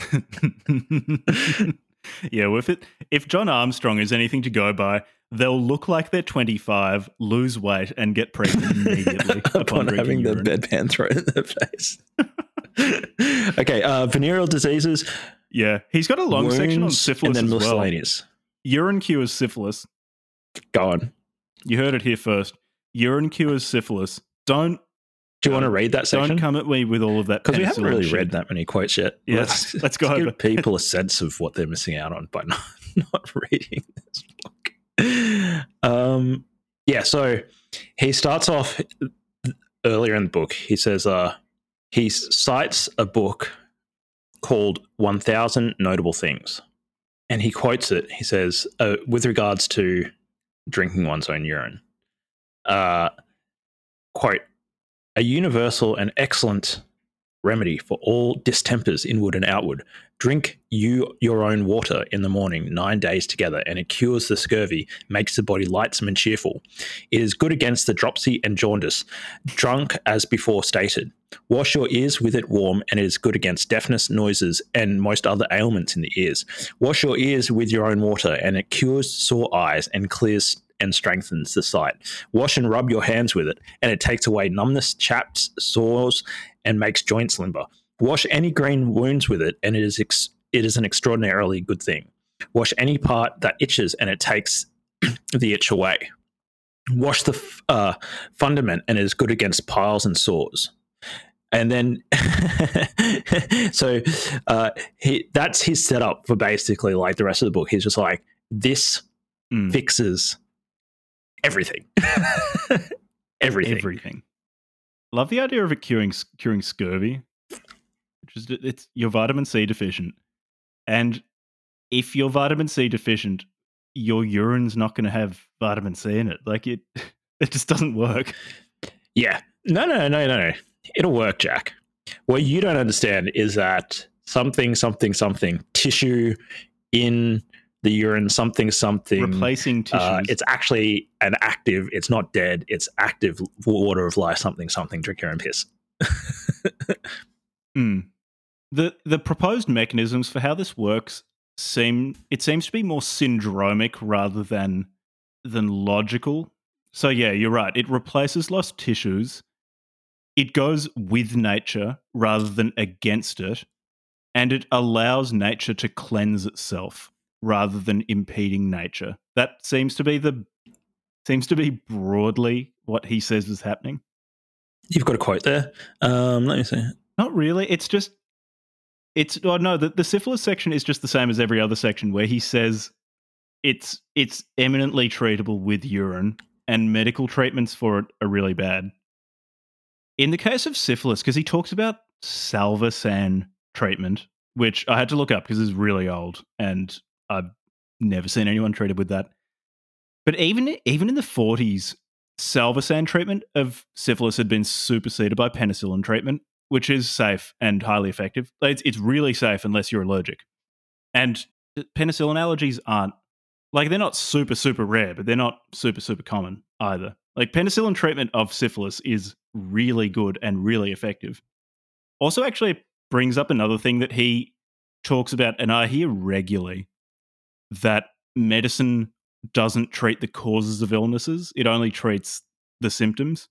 yeah, well, if it if John Armstrong is anything to go by, they'll look like they're 25, lose weight, and get pregnant immediately upon, upon having the bedpan thrown in their face. okay, uh, venereal diseases, Yeah, he's got a long section on syphilis and then as well. miscellaneous. Urine cures syphilis. Go on. You heard it here first. Urine cures syphilis. Don't Do you want to read that section? don't come at me with all of that Because we haven't really shit. read that many quotes yet. Yeah, let's- let's go give over. people a sense of what they're missing out on by not, not reading this book. Um, yeah, so he starts off earlier in the book. He says uh, he cites a book called 1000 Notable Things. And he quotes it. He says, uh, with regards to drinking one's own urine, uh, quote, a universal and excellent remedy for all distempers inward and outward. Drink you your own water in the morning nine days together, and it cures the scurvy, makes the body lightsome and cheerful. It is good against the dropsy and jaundice, drunk as before stated. Wash your ears with it warm, and it is good against deafness, noises, and most other ailments in the ears. Wash your ears with your own water, and it cures sore eyes and clears and strengthens the sight. Wash and rub your hands with it, and it takes away numbness, chaps, sores, and makes joints limber. Wash any green wounds with it, and it is ex- it is an extraordinarily good thing. Wash any part that itches, and it takes the itch away. Wash the f- uh, fundament, and it is good against piles and sores. And then, so uh, he, that's his setup for basically like the rest of the book. He's just like, this Mm, fixes everything. everything. everything. Love the idea of it curing curing scurvy. Which is it's you're vitamin C deficient, and if you're vitamin C deficient, your urine's not going to have vitamin C in it. Like it, it just doesn't work. Yeah. No, no, no, no, no. It'll work, Jack. What you don't understand is that something, something, something, tissue in the urine, something, something. Replacing tissues. uh, it's actually an active, it's not dead, it's active water of life, something, something, drink your own piss. Mm. The the proposed mechanisms for how this works seem it seems to be more syndromic rather than than logical. So yeah, you're right. It replaces lost tissues. It goes with nature rather than against it. and it allows nature to cleanse itself rather than impeding nature. That seems to be the seems to be broadly what he says is happening. You've got a quote there. Um, let me see. Not really. It's just it's oh no, the, the syphilis section is just the same as every other section where he says it's it's eminently treatable with urine and medical treatments for it are really bad. In the case of syphilis, because he talks about salvarsan treatment, which I had to look up because it's really old and I've never seen anyone treated with that. But even even in the 40s, salvarsan treatment of syphilis had been superseded by penicillin treatment, which is safe and highly effective. It's, it's really safe unless you're allergic. And uh, penicillin allergies aren't like they're not super super rare, but they're not super super common either. Like penicillin treatment of syphilis is really good and really effective. Also, actually brings up another thing that he talks about, and I hear regularly that medicine doesn't treat the causes of illnesses; it only treats the symptoms.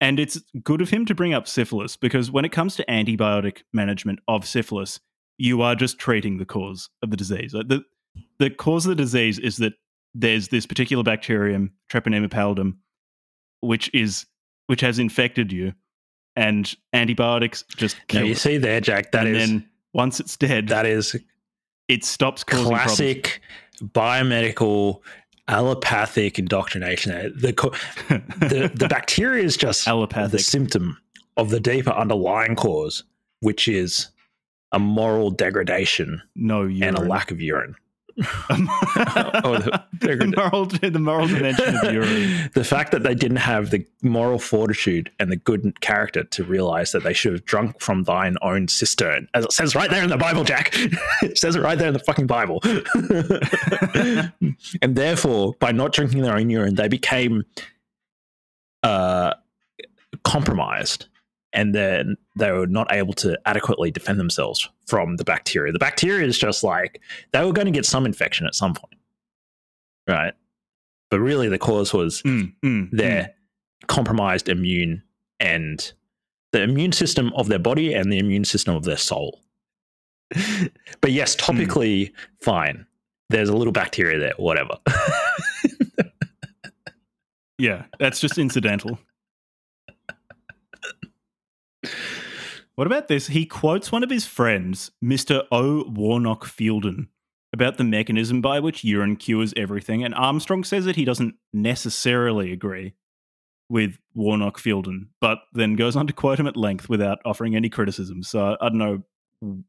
And it's good of him to bring up syphilis because when it comes to antibiotic management of syphilis, you are just treating the cause of the disease. The, the cause of the disease is that there's this particular bacterium, Treponema pallidum, which is which has infected you, and antibiotics just kill you it. see there, Jack. That and is then once it's dead, that is it stops causing classic biomedical allopathic indoctrination. The co- the the bacteria is just the allopathic. symptom of the deeper underlying cause, which is a moral degradation no urine. and a lack of urine. oh, the the, moral, the moral dimension of urine. the fact that they didn't have the moral fortitude and the good character to realize that they should have drunk from thine own cistern, as it says right there in the Bible, Jack. it says it right there in the fucking Bible. and therefore, by not drinking their own urine, they became uh, compromised. And then they were not able to adequately defend themselves from the bacteria. The bacteria is just like they were going to get some infection at some point, right? But really, the cause was Mm, mm, their compromised immune and the immune system of their body and the immune system of their soul. but yes, topically, fine. There's a little bacteria there, whatever. mm. Yeah, that's just incidental. What about this? He quotes one of his friends, Mr. O. Warnock Fielden, about the mechanism by which urine cures everything, and Armstrong says that he doesn't necessarily agree with Warnock Fielden, but then goes on to quote him at length without offering any criticism. So I don't know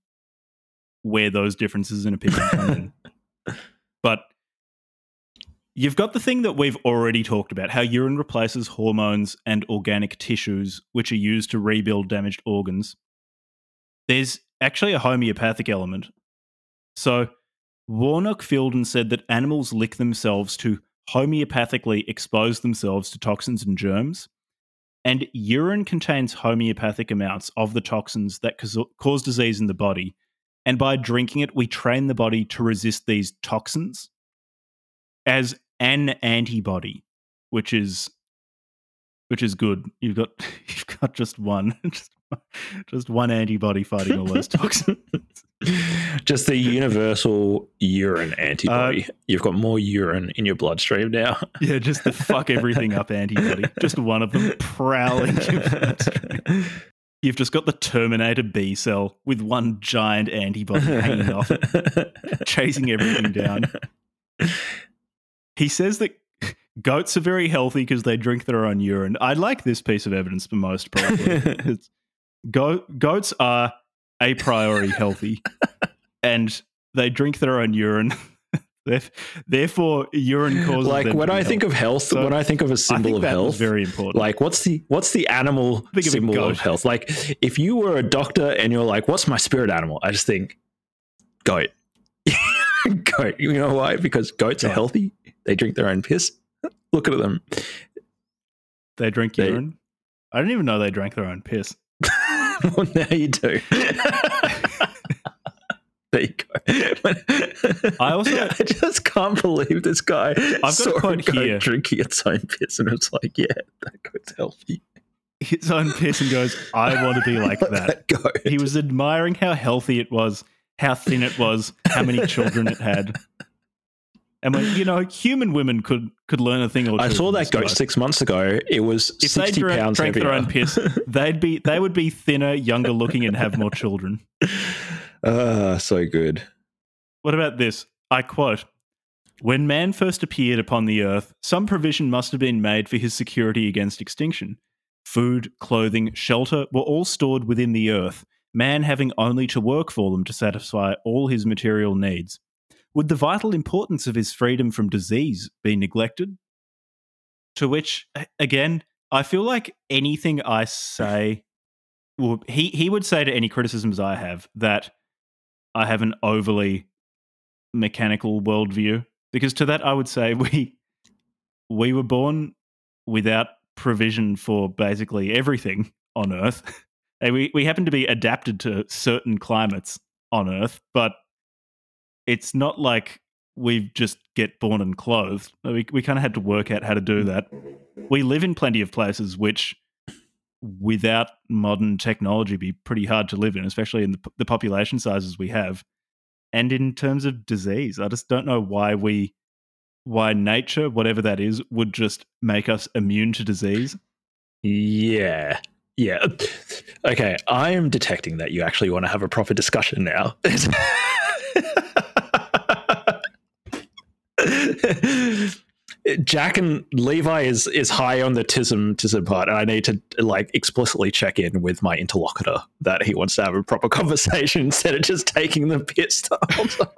where those differences in opinion come in. But you've got the thing that we've already talked about how urine replaces hormones and organic tissues, which are used to rebuild damaged organs. There's actually a homeopathic element. So, Warnock Fielden said that animals lick themselves to homeopathically expose themselves to toxins and germs. And urine contains homeopathic amounts of the toxins that cause- disease in the body. And by drinking it, we train the body to resist these toxins as an antibody, which is which is good. You've got you've got just one, just, just one antibody fighting all those toxins. Just the universal urine uh, antibody. You've got more urine in your bloodstream now. Yeah, just the fuck everything up antibody. Just one of them prowling. your bloodstream. You've just got the Terminator B cell with one giant antibody hanging off it, chasing everything down. He says that goats are very healthy because they drink their own urine. I like this piece of evidence the most, probably. Go- goats are a priori healthy and they drink their own urine. Therefore, urine causes like when I think of health, So, when I think of a symbol of health, very important. like what's the what's the animal Think of symbol goat. of health? Like if you were a doctor and you're like, what's my spirit animal? I just think goat. goat. You know why? Because goats are healthy. They drink their own piss. Look at them. they drink they- urine. I didn't even know they drank their own piss. well, now you do. there you go. I also- I just can't believe this guy got a saw quote a goat here. drinking its own piss, and it's like, yeah, that goat's healthy. his own piss and goes, I want to be like that. go. He was admiring how healthy it was, how thin it was, how many children it had. And when, you know, human women could could learn a thing or two. I saw that goat guy. six months ago. It was If they sixty drank, pounds drank their own heavier. piss, they'd be they would be thinner, younger looking, and have more children. Ah, so good. What about this? I quote When man first appeared upon the earth, some provision must have been made for his security against extinction. Food, clothing, shelter were all stored within the earth, man having only to work for them to satisfy all his material needs. Would the vital importance of his freedom from disease be neglected? To which, again, I feel like anything I say, well, he, he would say to any criticisms I have that I have an overly mechanical worldview because to that I would say we we were born without provision for basically everything on Earth. And we we happen to be adapted to certain climates on Earth, but it's not like we just get born and clothed. We we kind of had to work out how to do that. We live in plenty of places which without modern technology be pretty hard to live in, especially in the, the population sizes we have and in terms of disease i just don't know why we why nature whatever that is would just make us immune to disease Yeah. Yeah. Okay. I am detecting that you actually want to have a proper discussion now. Jack and Levi is is high on the tism tism part, and I need to like explicitly check in with my interlocutor that he wants to have a proper conversation instead of just taking the piss the whole time.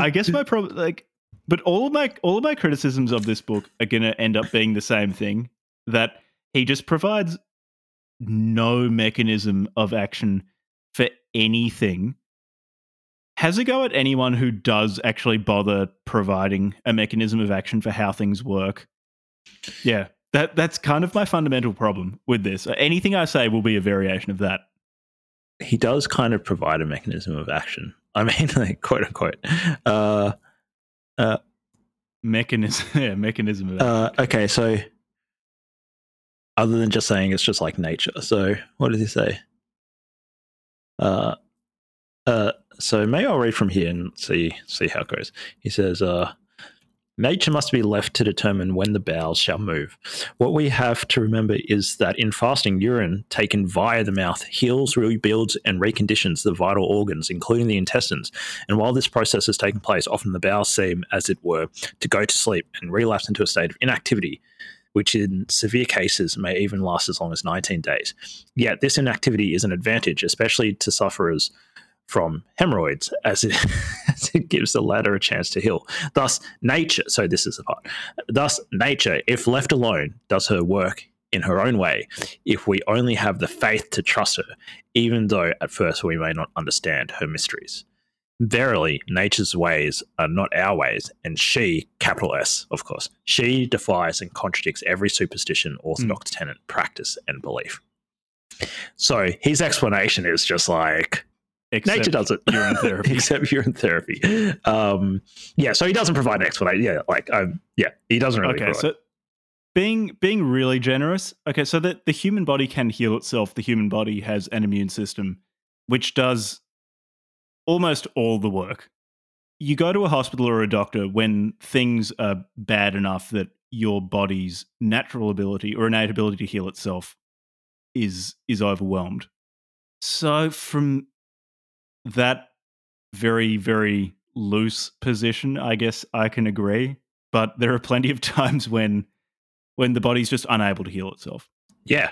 i guess my problem like but all of my all of my criticisms of this book are to end up being the same thing that he just provides no mechanism of action for anything has a go at anyone who does actually bother providing a mechanism of action for how things work. Yeah, that that's kind of my fundamental problem with this. Anything I say will be a variation of that. he does kind of provide a mechanism of action. I mean, like, quote unquote. Uh, Mechanism, yeah, mechanism of action. uh, okay, so other than just saying it's just like nature, so what does he say? Uh, uh, so maybe I'll read from here and see see how it goes. He says, uh, Nature must be left to determine when the bowels shall move. What we have to remember is that in fasting, urine taken via the mouth heals, rebuilds, and reconditions the vital organs, including the intestines. And while this process is taking place, often the bowels seem, as it were, to go to sleep and relapse into a state of inactivity, which in severe cases may even last as long as 19 days. Yet this inactivity is an advantage, especially to sufferers from hemorrhoids, as it, as it gives the latter a chance to heal. Thus, nature, so this is the part, thus, nature, if left alone, does her work in her own way, if we only have the faith to trust her, even though at first we may not understand her mysteries. Verily, nature's ways are not our ways, and she, capital S, of course, she defies and contradicts every superstition, orthodox hmm. tenet, practice, and belief. So his explanation is just like Except nature does it. urine therapy. Except urine therapy. Um, yeah, so he doesn't provide an explanation. Yeah, like um, yeah, he doesn't really. okay, provide- so being being really generous. Okay, so that the human body can heal itself. The human body has an immune system which does almost all the work. You go to a hospital or a doctor when things are bad enough that your body's natural ability or innate ability to heal itself is is overwhelmed. So from that very very loose position, I guess I can agree, but there are plenty of times when when the body's just unable to heal itself. yeah,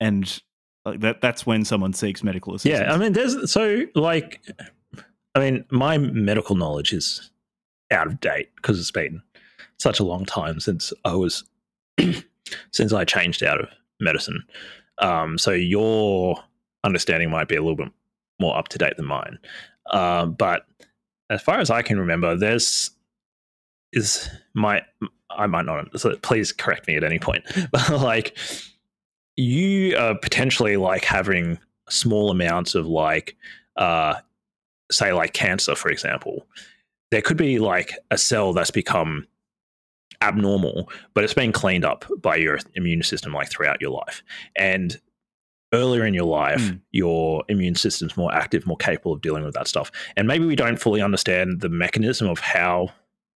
And like that that's when someone seeks medical assistance. yeah. I mean, there's so like, I mean, my medical knowledge is out of date because it's been such a long time since I was since I changed out of medicine. Um, so your understanding might be a little bit more up to date than mine. Um, but as far as I can remember, there's is my I might not. So please correct me at any point. But like, you are potentially like having small amounts of like, uh, say like cancer, for example. There could be like a cell that's become abnormal, but it's been cleaned up by your immune system like throughout your life. And earlier in your life, Mm. your immune system's more active, more capable of dealing with that stuff. And maybe we don't fully understand the mechanism of how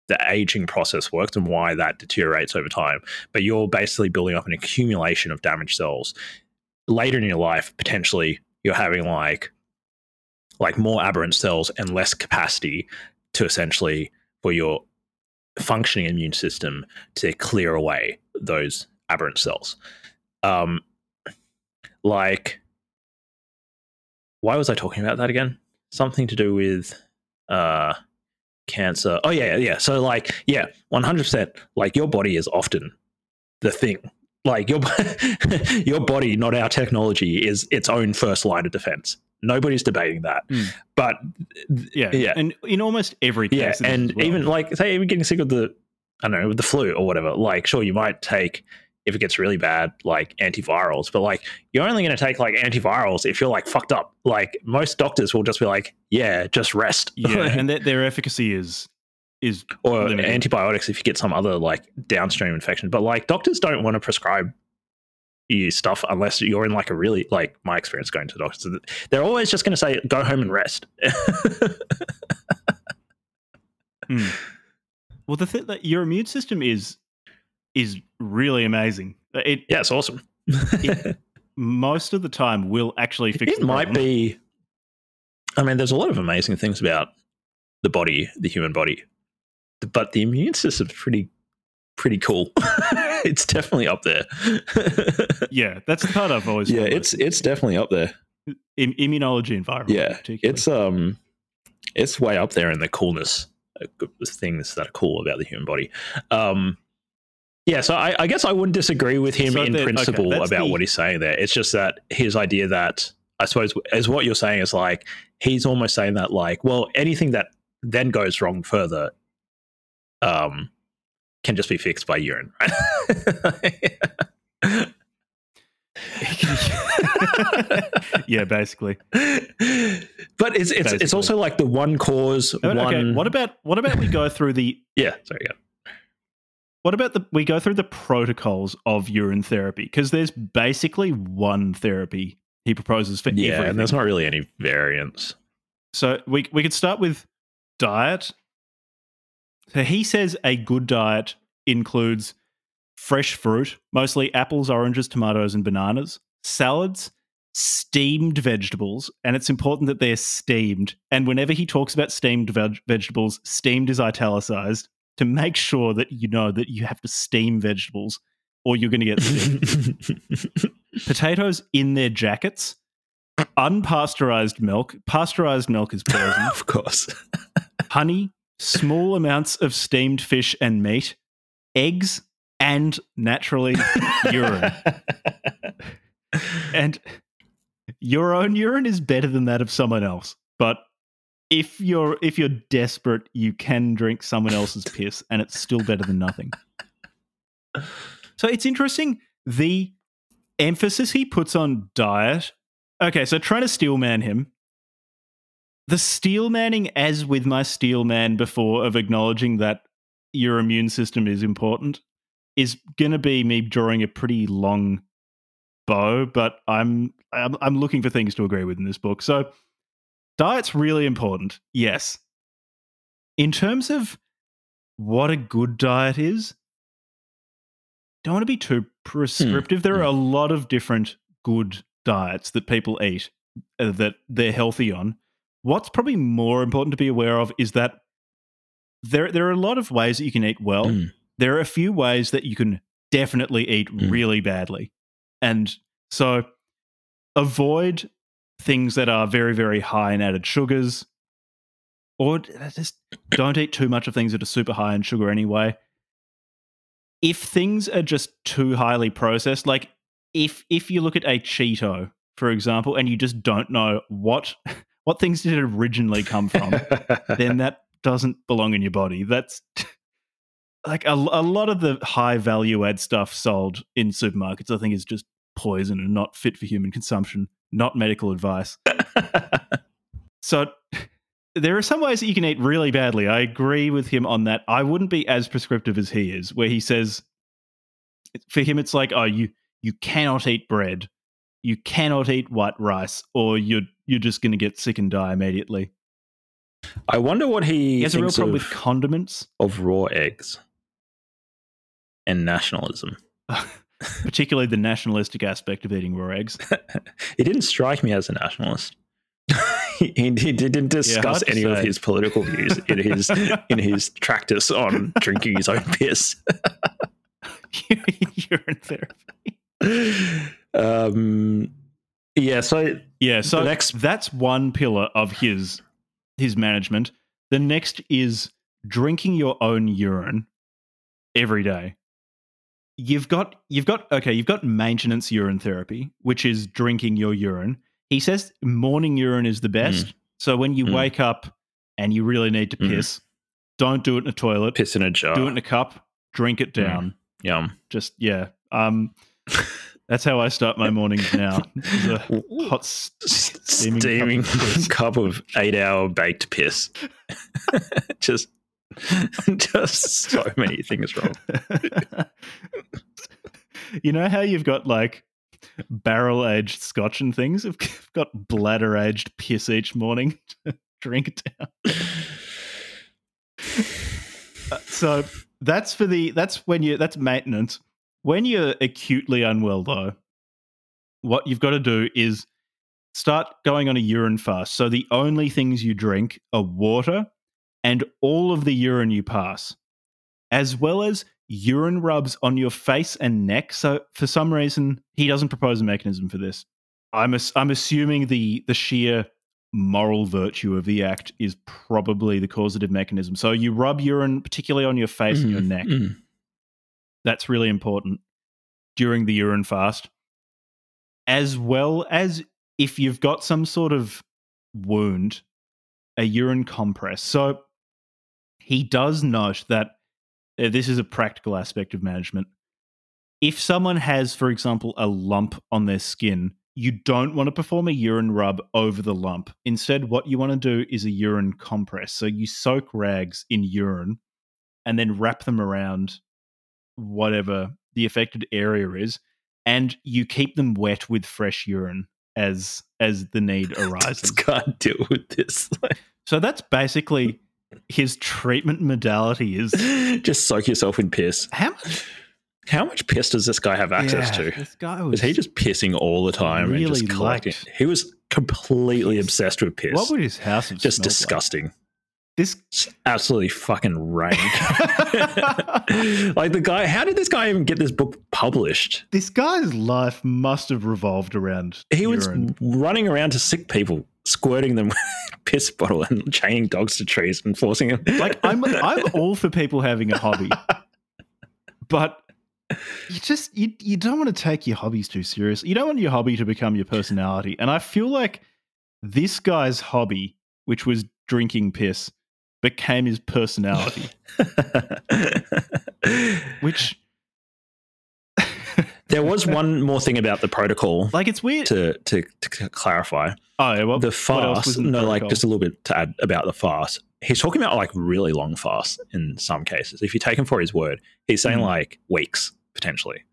the aging process works and why that deteriorates over time. But you're basically building up an accumulation of damaged cells. Later in your life, potentially you're having like like more aberrant cells and less capacity to essentially for your functioning immune system to clear away those aberrant cells. Um, like, why was I talking about that again? Something to do with uh, cancer. Oh yeah, yeah. Yeah. So like, yeah, one hundred percent. Like your body is often the thing. Like your your body, not our technology, is its own first line of defense. Nobody's debating that. Mm. But Yeah. Yeah. And in almost every case. yeah, and well. even like say even getting sick with the I don't know, with the flu or whatever, like sure you might take if it gets really bad, like antivirals, but like you're only gonna take like antivirals if you're like fucked up. Like most doctors will just be like, Yeah, just rest. yeah, and their, their efficacy is is or limited. antibiotics if you get some other like downstream infection. But like doctors don't want to prescribe you stuff unless you're in like a really like my experience going to the doctors. They're always just going to say go home and rest. Hmm. Well, the thing that your immune system is is really amazing. It yeah, it's awesome. most of the time will actually fix. it might problem. be. I mean, there's a lot of amazing things about the body, the human body, but the immune system's pretty pretty cool. it's definitely up there. Yeah, that's the part I've always. yeah, it's it's definitely up there. in immunology environment. Yeah, it's um it's way up there in the coolness uh, the things that are cool about the human body um yeah so i, I guess i wouldn't disagree with him So in then- principle that's about the- what he's saying there. It's just that his idea that i suppose as what you're saying is like he's almost saying that like well anything that then goes wrong further um can just be fixed by urine right? Yeah, basically. but it's it's it's also like the one cause But, one Okay, what about what about we go through the yeah sorry yeah what about the we go through the protocols of urine therapy because there's basically one therapy he proposes for Yeah, everything. and there's not really any variance. So we we could start with diet. So he says a good diet includes fresh fruit, mostly apples, oranges, tomatoes, and bananas, salads, steamed vegetables, and it's important that they're steamed. And whenever he talks about steamed veg- vegetables, steamed is italicized to make sure that you know that you have to steam vegetables or you're going to get sick. Potatoes in their jackets, unpasteurized milk. Pasteurized milk is poison of course. honey, small amounts of steamed fish and meat, eggs, and naturally urine. And your own urine is better than that of someone else. But if you're if you're desperate, you can drink someone else's piss, and it's still better than nothing. So it's interesting the emphasis he puts on diet. Okay, so trying to steel man him. The steel manning, as with my steel man before, of acknowledging that your immune system is important, is going to be me drawing a pretty long bow. But I'm, I'm I'm looking for things to agree with in this book. So diet's really important. Yes. In terms of what a good diet is, don't want to be too prescriptive. There are a lot of different good diets that people eat uh, that they're healthy on. What's probably more important to be aware of is that there there are a lot of ways that you can eat well. Mm. There are a few ways that you can definitely eat Mm. really badly. And so avoid things that are very very high in added sugars or just don't eat too much of things that are super high in sugar anyway. If things are just too highly processed, like if if you look at a Cheeto, for example, and you just don't know what what things did it originally come from, then that doesn't belong in your body. That's like a, a lot of the high value add stuff sold in supermarkets, I think, is just poison and not fit for human consumption, not medical advice. So there are some ways that you can eat really badly. I agree with him on that. I wouldn't be as prescriptive as he is, where he says for him it's like, oh, you you cannot eat bread, you cannot eat white rice, or you're you're just going to get sick and die immediately. I wonder what he, He has a real problem with condiments, of raw eggs and nationalism. particularly the nationalistic aspect of eating raw eggs. He didn't strike me as a nationalist. he, he didn't discuss to any of his political views in his in his tractus on drinking his own piss. Urine therapy. um, yeah, so Yeah, so next- that's one pillar of his his management. The next is drinking your own urine every day. You've got you've got okay, you've got maintenance urine therapy, which is drinking your urine. He says morning urine is the best. So when you Mm. wake up and you really need to Mm. piss, don't do it in a toilet. piss in a jar. Do it in a cup, drink it down. Yum. Just yeah. Um that's how I start my mornings now. Hot steaming, Steaming, cup of cup of eight-hour baked piss. just, just so many things wrong. you know how you've got like barrel aged scotch and things? I've got bladder aged piss each morning to drink down. Uh, so that's for the that's when you that's maintenance. When you're acutely unwell though, what you've got to do is start going on a urine fast. So the only things you drink are water and all of the urine you pass, as well as urine rubs on your face and neck. So for some reason, he doesn't propose a mechanism for this. I'm ass- I'm assuming the the sheer moral virtue of the act is probably the causative mechanism. So you rub urine particularly on your face and your neck. Mm. That's really important during the urine fast. As well as if you've got some sort of wound, a urine compress. So he does note that uh, this is a practical aspect of management. If someone has, for example, a lump on their skin, you don't want to perform a urine rub over the lump. Instead, what you want to do is a urine compress. So you soak rags in urine and then wrap them around whatever the affected area is, and you keep them wet with fresh urine as as the need arises. can't deal with this. so that's basically his treatment modality is Just soak yourself in piss. how much How much piss does this guy have access Yeah, to? This guy was Was he just pissing all the time and just collecting? liked- He was completely obsessed with piss. What would his house have just disgusting. like? This absolutely fucking rank. like the guy, how did this guy even get this book published? this guy's life must have revolved around He was running around to sick people, squirting them with piss bottle and chaining dogs to trees and forcing them. like I'm I'm all for people having a hobby, but you just you you don't want to take your hobbies too seriously. You don't want your hobby to become your personality. And I feel like this guy's hobby, which was drinking piss, became his personality. Which there was one more thing about the protocol like it's weird. to, to, to clarify. oh, yeah, well, the what else was fast, the no, like just a little bit to add about the fast. He's talking about like really long fasts in some cases. If you take him for his word, he's saying Mhm. like weeks potentially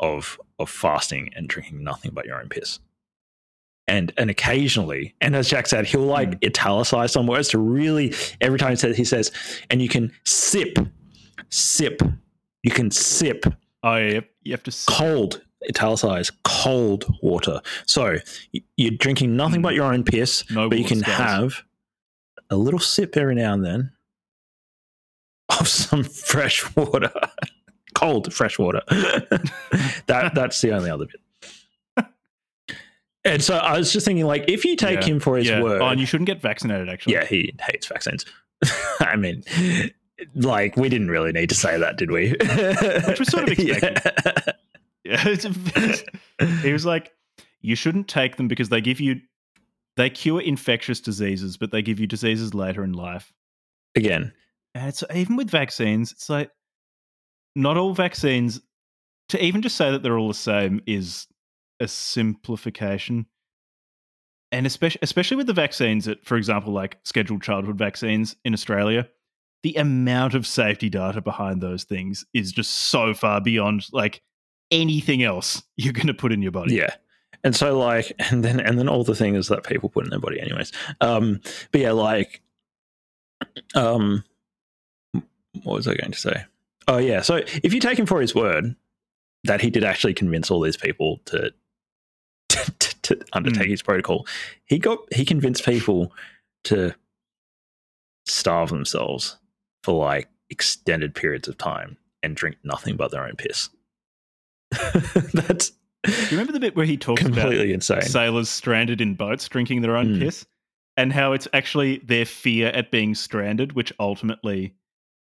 of of fasting and drinking nothing but your own piss. And and occasionally, and as Jack said, he'll like Hmm. italicize some words to really every time he says he says, and you can sip, sip, you can sip oh yeah, you have to. s- cold italicize cold water so you're drinking nothing but your own piss No but you can scales. have a little sip every now and then of some fresh water cold fresh water that that's the only other bit and so i was just thinking like if you take Yeah, him for his yeah. word Oh, and you shouldn't get vaccinated. Actually, yeah he hates vaccines i mean like we didn't really need to say that did we Which was sort of expected. Yeah. Yeah, he was like, you shouldn't take them because they give you, they cure infectious diseases, but they give you diseases later in life. again And it's even with vaccines, it's like not all vaccines. To even just say that they're all the same is a simplification. and especially especially with the vaccines that, for example, like scheduled childhood vaccines in Australia, the amount of safety data behind those things is just so far beyond like anything else you're going to put in your body. Yeah. And so like and then and then all the things that people put in their body anyways. Um but yeah, like um what was I going to say? Oh yeah, so if you take him for his word that he did actually convince all these people to to, to undertake Mm. his protocol, he got he convinced people to starve themselves for like extended periods of time and drink nothing but their own piss. That's Do you remember the bit where he talks about insane. sailors stranded in boats drinking their own Mm. piss and how it's actually their fear at being stranded which ultimately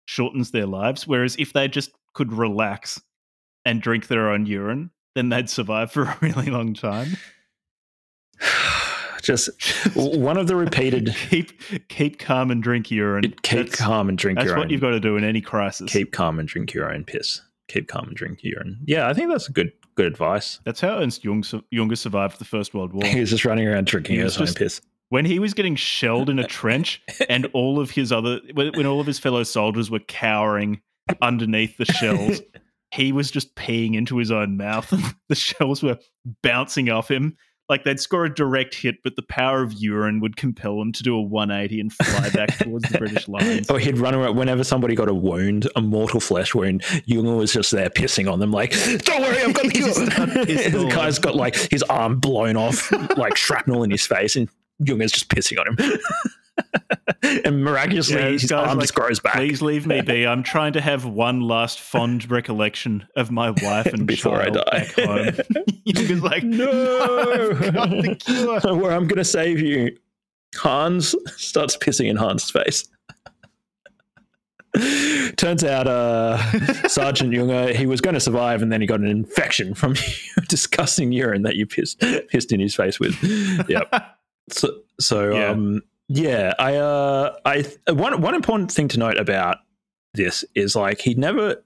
shortens their lives whereas if they just could relax and drink their own urine then they'd survive for a really long time Just one of the repeated keep keep calm and drink urine keep that's, calm and drink that's your what own. you've got to do in any crisis keep calm and drink your own piss. Keep calm and drink urine. Yeah, I think that's a good good advice. that's how ernst Jung, Junger survived the first world war He was just running around drinking He his own piss. when he was getting shelled in a trench and all of his other when all of his fellow soldiers were cowering underneath the shells he was just peeing into his own mouth and the shells were bouncing off him like they'd score a direct hit but the power of urine would compel him to do a 180 and fly back towards the british lines Or Oh, he'd run around whenever somebody got a wound, a mortal flesh wound. Junger was just there pissing on them, like, "Don't worry, I've got the cure." the guy's got like his arm blown off, like shrapnel in his face, and Junger's just pissing on him. and miraculously, Yeah, his arm like, just grows back. Please leave me be. I'm trying to have one last fond recollection of my wife and Before I die. back home. Like, No, I've got the cure. Where I'm going to save you. Hans starts pissing in Hans' face. Turns out, uh, Sergeant Junger, he was going to survive, and then he got an infection from disgusting urine that you pissed pissed in his face with. Yep. So, so Yeah. um, yeah, I, uh, I, one one important thing to note about this is like he never,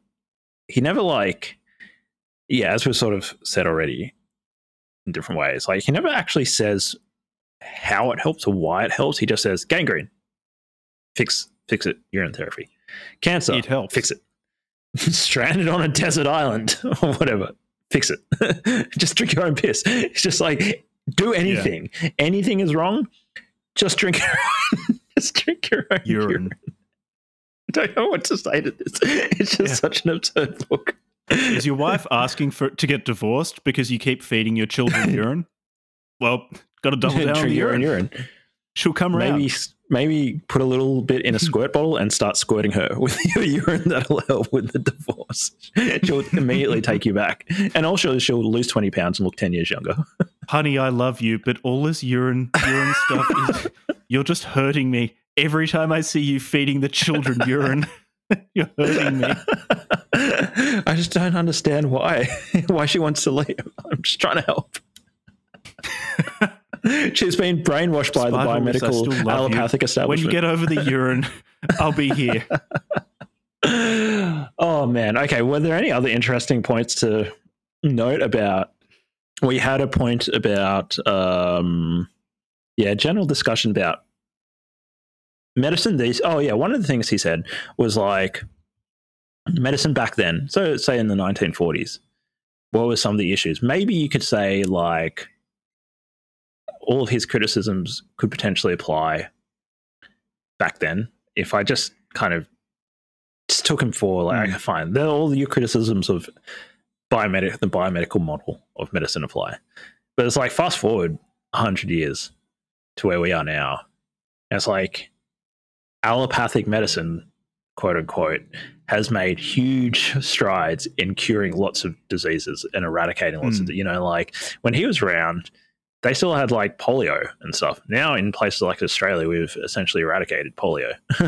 he never like, yeah, as we've sort of said already, in different ways. Like he never actually says how it helps or why it helps. He just says gangrene, fix fix it, urine therapy, cancer, It helps. fix it, stranded on a desert island or whatever, fix it. just drink your own piss. It's just like do anything. Anything is wrong, just drink your just drink your own urine. Urine. I don't know what to say to this. It's just Yeah. such an absurd book. Is your wife asking for to get divorced because you keep feeding your children urine? Well, got to double down on the drink your own urine. urine? She'll come around. Maybe maybe put a little bit in a squirt bottle and start squirting her with your urine. That'll help with the divorce. She'll immediately take you back, and also she'll lose twenty pounds and look ten years younger. Honey, I love you, but all this urine, urine stuff is you're just hurting me. Every time I see you feeding the children urine, you're hurting me. I just don't understand why why she wants to leave. I'm just trying to help. She's been brainwashed by the Despite all this, I biomedical love you. allopathic When establishment. you get over the urine, I'll be here. oh man. Okay. Were there any other interesting points to note about? We had a point about, um, yeah, general discussion about medicine. These. Oh yeah, one of the things he said was like medicine back then. So say in the 1940s, what were some of the issues? Maybe you could say like all of his criticisms could potentially apply back then. If I just kind of just took him for like, okay, fine, they're all your criticisms of biomedic the biomedical model of medicine apply. But it's like fast forward hundred years to where we are now. And it's like allopathic medicine, quote unquote, has made huge strides in curing lots of diseases and eradicating lots Hmm. of you know, like when he was around, they still had like polio and stuff. Now in places like Australia, we've essentially eradicated polio.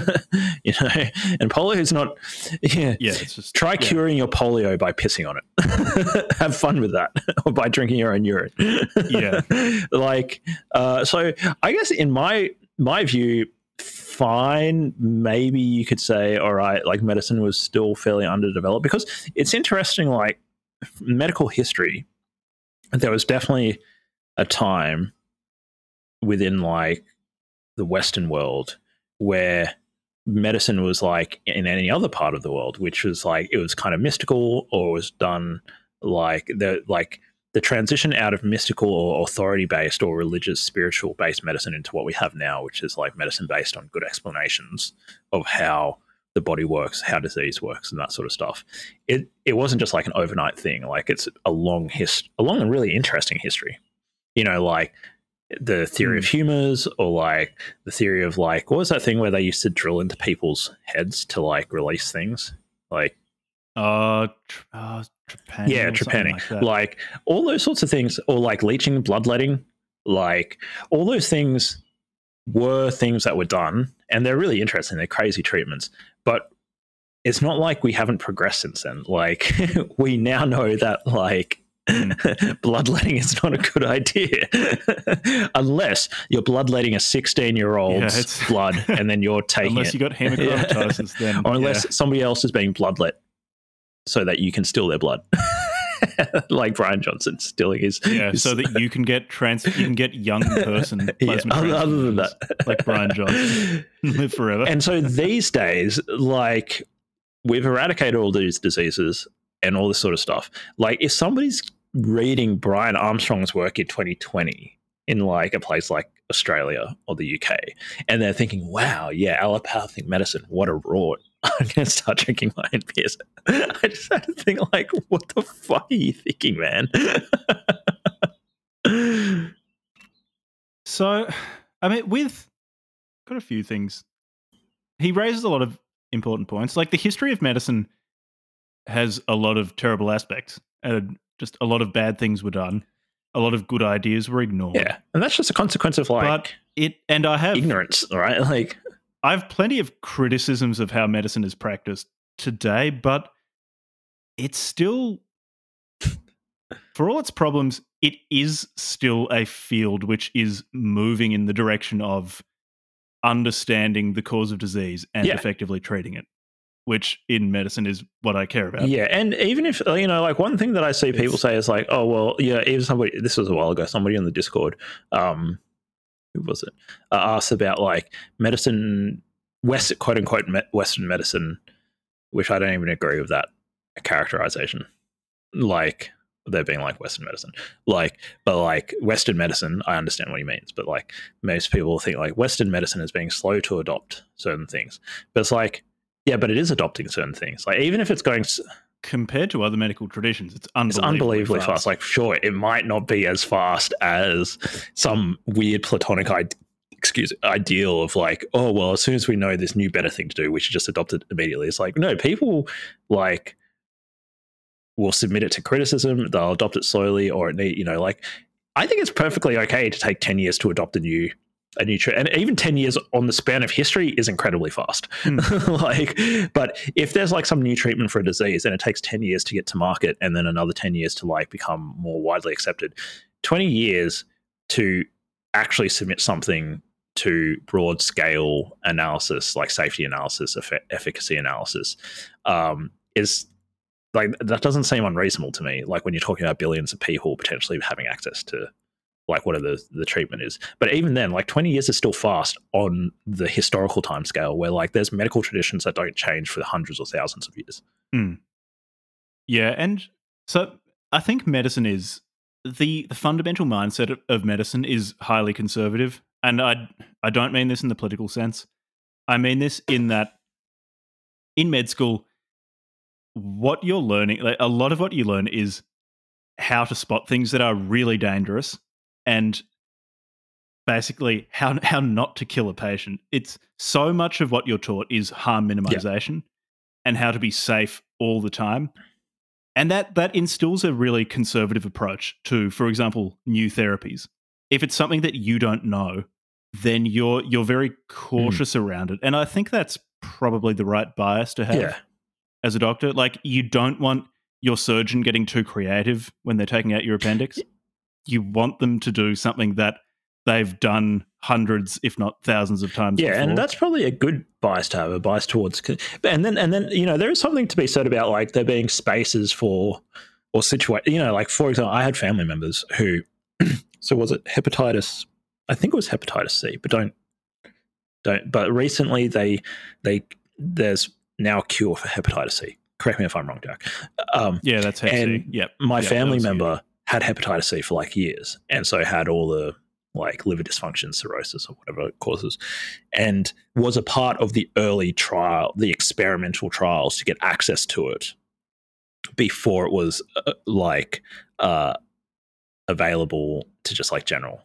you know, and polio is not. Yeah, Yeah, just Try yeah. curing your polio by pissing on it. Have fun with that, or by drinking your own urine. Yeah. like uh, so. I guess in my my view, fine. Maybe you could say, all right, like medicine was still fairly underdeveloped because it's interesting. Like medical history, there was definitely a time within like the Western world where medicine was like in any other part of the world, which was like it was kind of mystical or was done like the like the transition out of mystical or authority based or religious spiritual based medicine into what we have now, which is like medicine based on good explanations of how the body works, how disease works, and that sort of stuff. It it wasn't just like an overnight thing. Like it's a long hist, a long and really interesting history. You know, like the theory of humors or like the theory of like what was that thing where they used to drill into people's heads to like release things? Like uh, tr- uh trepanning yeah trepanning. like like all those sorts of things or like leeching bloodletting like all those things were things that were done and they're really interesting they're crazy treatments but it's not like we haven't progressed since then. Like we now know that like Mm. bloodletting is not a good idea. Unless you're bloodletting a 16 year Yeah, old's it's- blood and then you're taking unless it. you got hemochromatosis, then or unless yeah. somebody else is being bloodlet so that you can steal their blood. Like brian johnson stealing his, yeah, his- so that you can get trans, you can get young person plasma other, other than that. like Brian Johnson, live forever. and so these days like we've eradicated all these diseases and all this sort of stuff. Like if somebody's reading brian armstrong's work in 2020 in like a place like australia or the uk and they're thinking wow yeah allopathic medicine what a rort i'm to start drinking my nps i just had to think like what the fuck are you thinking man So, I mean, with got a few things. He raises a lot of important points. Like the history of medicine has a lot of terrible aspects, and just a lot of bad things were done. A lot of good ideas were ignored. yeah and that's just a consequence of like but it and I have ignorance right like I have plenty of criticisms of how medicine is practiced today, but it's still, for all its problems, it is still a field which is moving in the direction of understanding the cause of disease and Yeah. effectively treating it, which in medicine is what I care about. Yeah, and even if you know, like one thing that I see people It's- say is like, "Oh, well, yeah." Even somebody, this was a while ago, somebody on the Discord, um, who was it, uh, asked about like medicine, West quote unquote Western medicine, which I don't even agree with that characterization. Like there being like Western medicine, like, but like Western medicine, I understand what he means, but like most people think like Western medicine is being slow to adopt certain things, but it's like. Yeah, but it is adopting certain things. Like even if it's going s- Compared to other medical traditions, it's it's unbelievably, unbelievably fast. Like, sure, it might not be as fast as some weird platonic ide- excuse ideal of like, oh well, as soon as we know this new better thing to do, we should just adopt it immediately. It's like, no, people like will submit it to criticism. They'll adopt it slowly, or it need, you know, like I think it's perfectly okay to take ten years to adopt a new. A new tre- and even 10 years on the span of history is incredibly fast. Hmm. like, but if there's like some new treatment for a disease and it takes 10 years to get to market and then another 10 years to like become more widely accepted, 20 years to actually submit something to broad scale analysis, like safety analysis, effe- efficacy analysis, um, is like that doesn't seem unreasonable to me. Like when you're talking about billions of people potentially having access to like whatever the, the treatment is. But even then, like 20 years is still fast on the historical time scale where like there's medical traditions that don't change for hundreds or thousands of years. Hmm. Yeah, and so I think medicine is the the fundamental mindset of- of medicine is highly conservative, and I I don't mean this in the political sense. I mean this in that in med school, what you're learning, like a lot of what you learn is how to spot things that are really dangerous and basically how how not to kill a patient. It's so much of what you're taught is harm minimization and how to be safe all the time. And that that instills a really conservative approach to, for example, new therapies. If it's something that you don't know, then you're you're very mm. cautious around it. And I think that's probably the right bias to have Yeah. as a doctor. Like you don't want your surgeon getting too creative when they're taking out your appendix. You want them to do something that they've done hundreds, if not thousands, of times. Yeah, and that's probably a good bias to have, a bias towards. And then, and then, you know, there is something to be said about like there being spaces for or situate. You know, like for example, I had family members who, so was it hepatitis I think it was hepatitis C, but don't don't. But recently they they there's now a cure for hepatitis C. Correct me if I'm wrong, Jack. Um, Yeah, that's Hep C. And Yep. my Yeah, family member had hepatitis C for like years, and so had all the like liver dysfunction, cirrhosis, or whatever it causes, and was a part of the early trial, the experimental trials to get access to it before it was uh, like uh, available to just like general,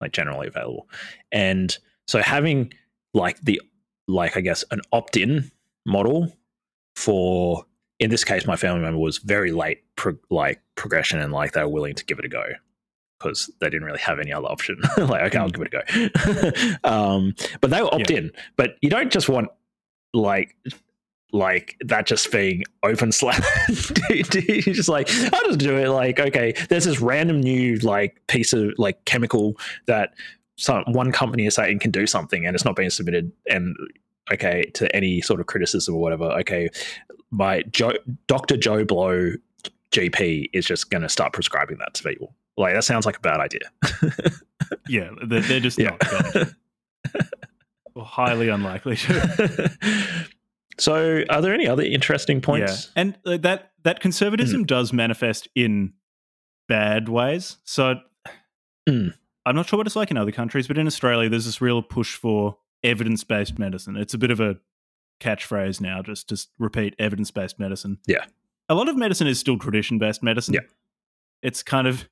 like generally available, and so having like the like I guess an opt-in model for in this case my family member was very late pro- like progression and like they were willing to give it a go because they didn't really have any other option. Like okay i'll give it a go. Um but they were opt in but you don't just want like like that just being open slap you're just like i'll just do it. Like okay there's this random new like piece of like chemical that some one company is saying can do something and it's not being submitted and okay to any sort of criticism or whatever okay my joe dr joe blow gp is just going to start prescribing that to people like that sounds like a bad idea Yeah, they're, they're just Yeah. not going. Or highly unlikely to. so are there any other interesting points Yeah, and uh, that that conservatism does manifest in bad ways. So Mm. I'm not sure what it's like in other countries, but in Australia, there's this real push for evidence based medicine. It's a bit of a catchphrase now, just to repeat evidence based medicine. Yeah. a lot of medicine is still tradition based medicine. Yeah. it's kind of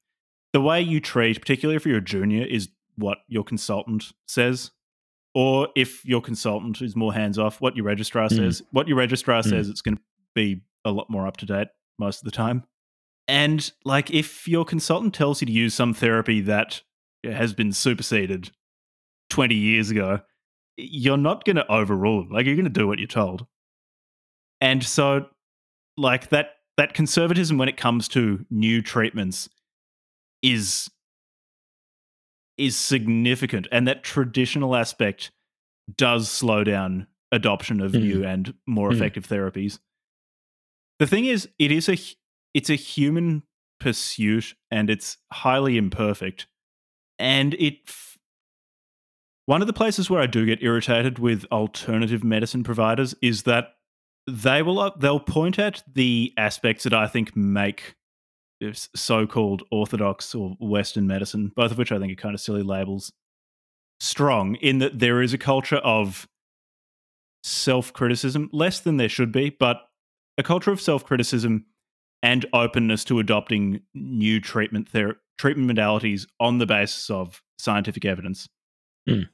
the way you treat, particularly if you're a junior, is what your consultant says. Or if your consultant is more hands off, what your registrar Mm. says. What your registrar Mm. says, it's going to be a lot more up to date most of the time. And like if your consultant tells you to use some therapy that has been superseded 20 years ago, you're not going to overrule them. Like you're going to do what you're told. And so like that that conservatism when it comes to new treatments is is significant and that traditional aspect does slow down adoption of Mm. new and more Mm. effective therapies. The thing is it is a it's a human pursuit and it's highly imperfect and it one of the places where I do get irritated with alternative medicine providers is that they will uh, they'll point at the aspects that I think make this so-called orthodox or Western medicine, both of which I think are kind of silly labels, strong in that there is a culture of self-criticism, less than there should be, but a culture of self-criticism and openness to adopting new treatment ther- treatment modalities on the basis of scientific evidence. Mm.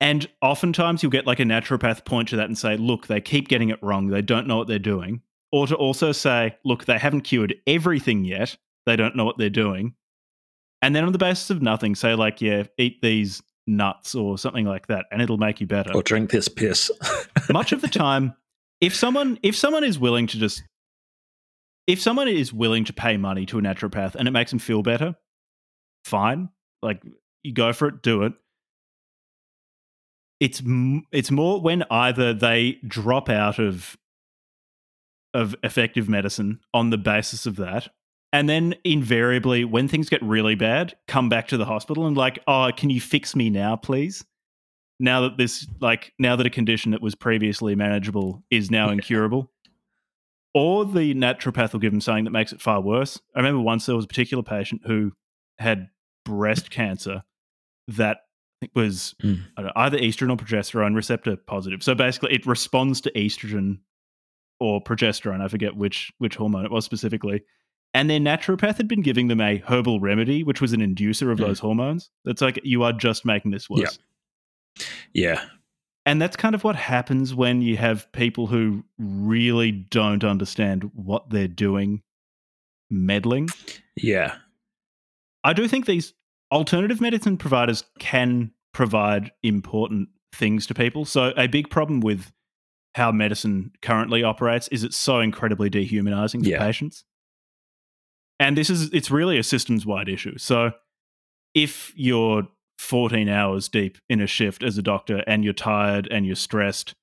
And oftentimes you'll get like a naturopath point to that and say, look, they keep getting it wrong. They don't know what they're doing. Or to also say, look, they haven't cured everything yet. They don't know what they're doing. And then on the basis of nothing, say, like, yeah, eat these nuts or something like that, and it'll make you better or drink this piss much of the time if someone if someone is willing to just if someone is willing to pay money to a naturopath and it makes them feel better fine like you go for it do it it's it's more when either they drop out of of effective medicine on the basis of that and then invariably when things get really bad come back to the hospital and like oh can you fix me now please? Now that this like now that a condition that was previously manageable is now incurable. Or the naturopath will give them something that makes it far worse. I remember once there was a particular patient who had breast cancer that think was Mm. I don't know, either estrogen or progesterone receptor positive so basically it responds to estrogen or progesterone i forget which which hormone it was specifically and their naturopath had been giving them a herbal remedy which was an inducer of Mm. those hormones it's like you are just making this worse Yeah. yeah and that's kind of what happens when you have people who really don't understand what they're doing meddling. yeah I do think these alternative medicine providers can provide important things to people. So, a big problem with how medicine currently operates is it's so incredibly dehumanizing for Yeah. patients. And this is, it's really a systems wide issue. So, if you're 14 hours deep in a shift as a doctor and you're tired and you're stressed,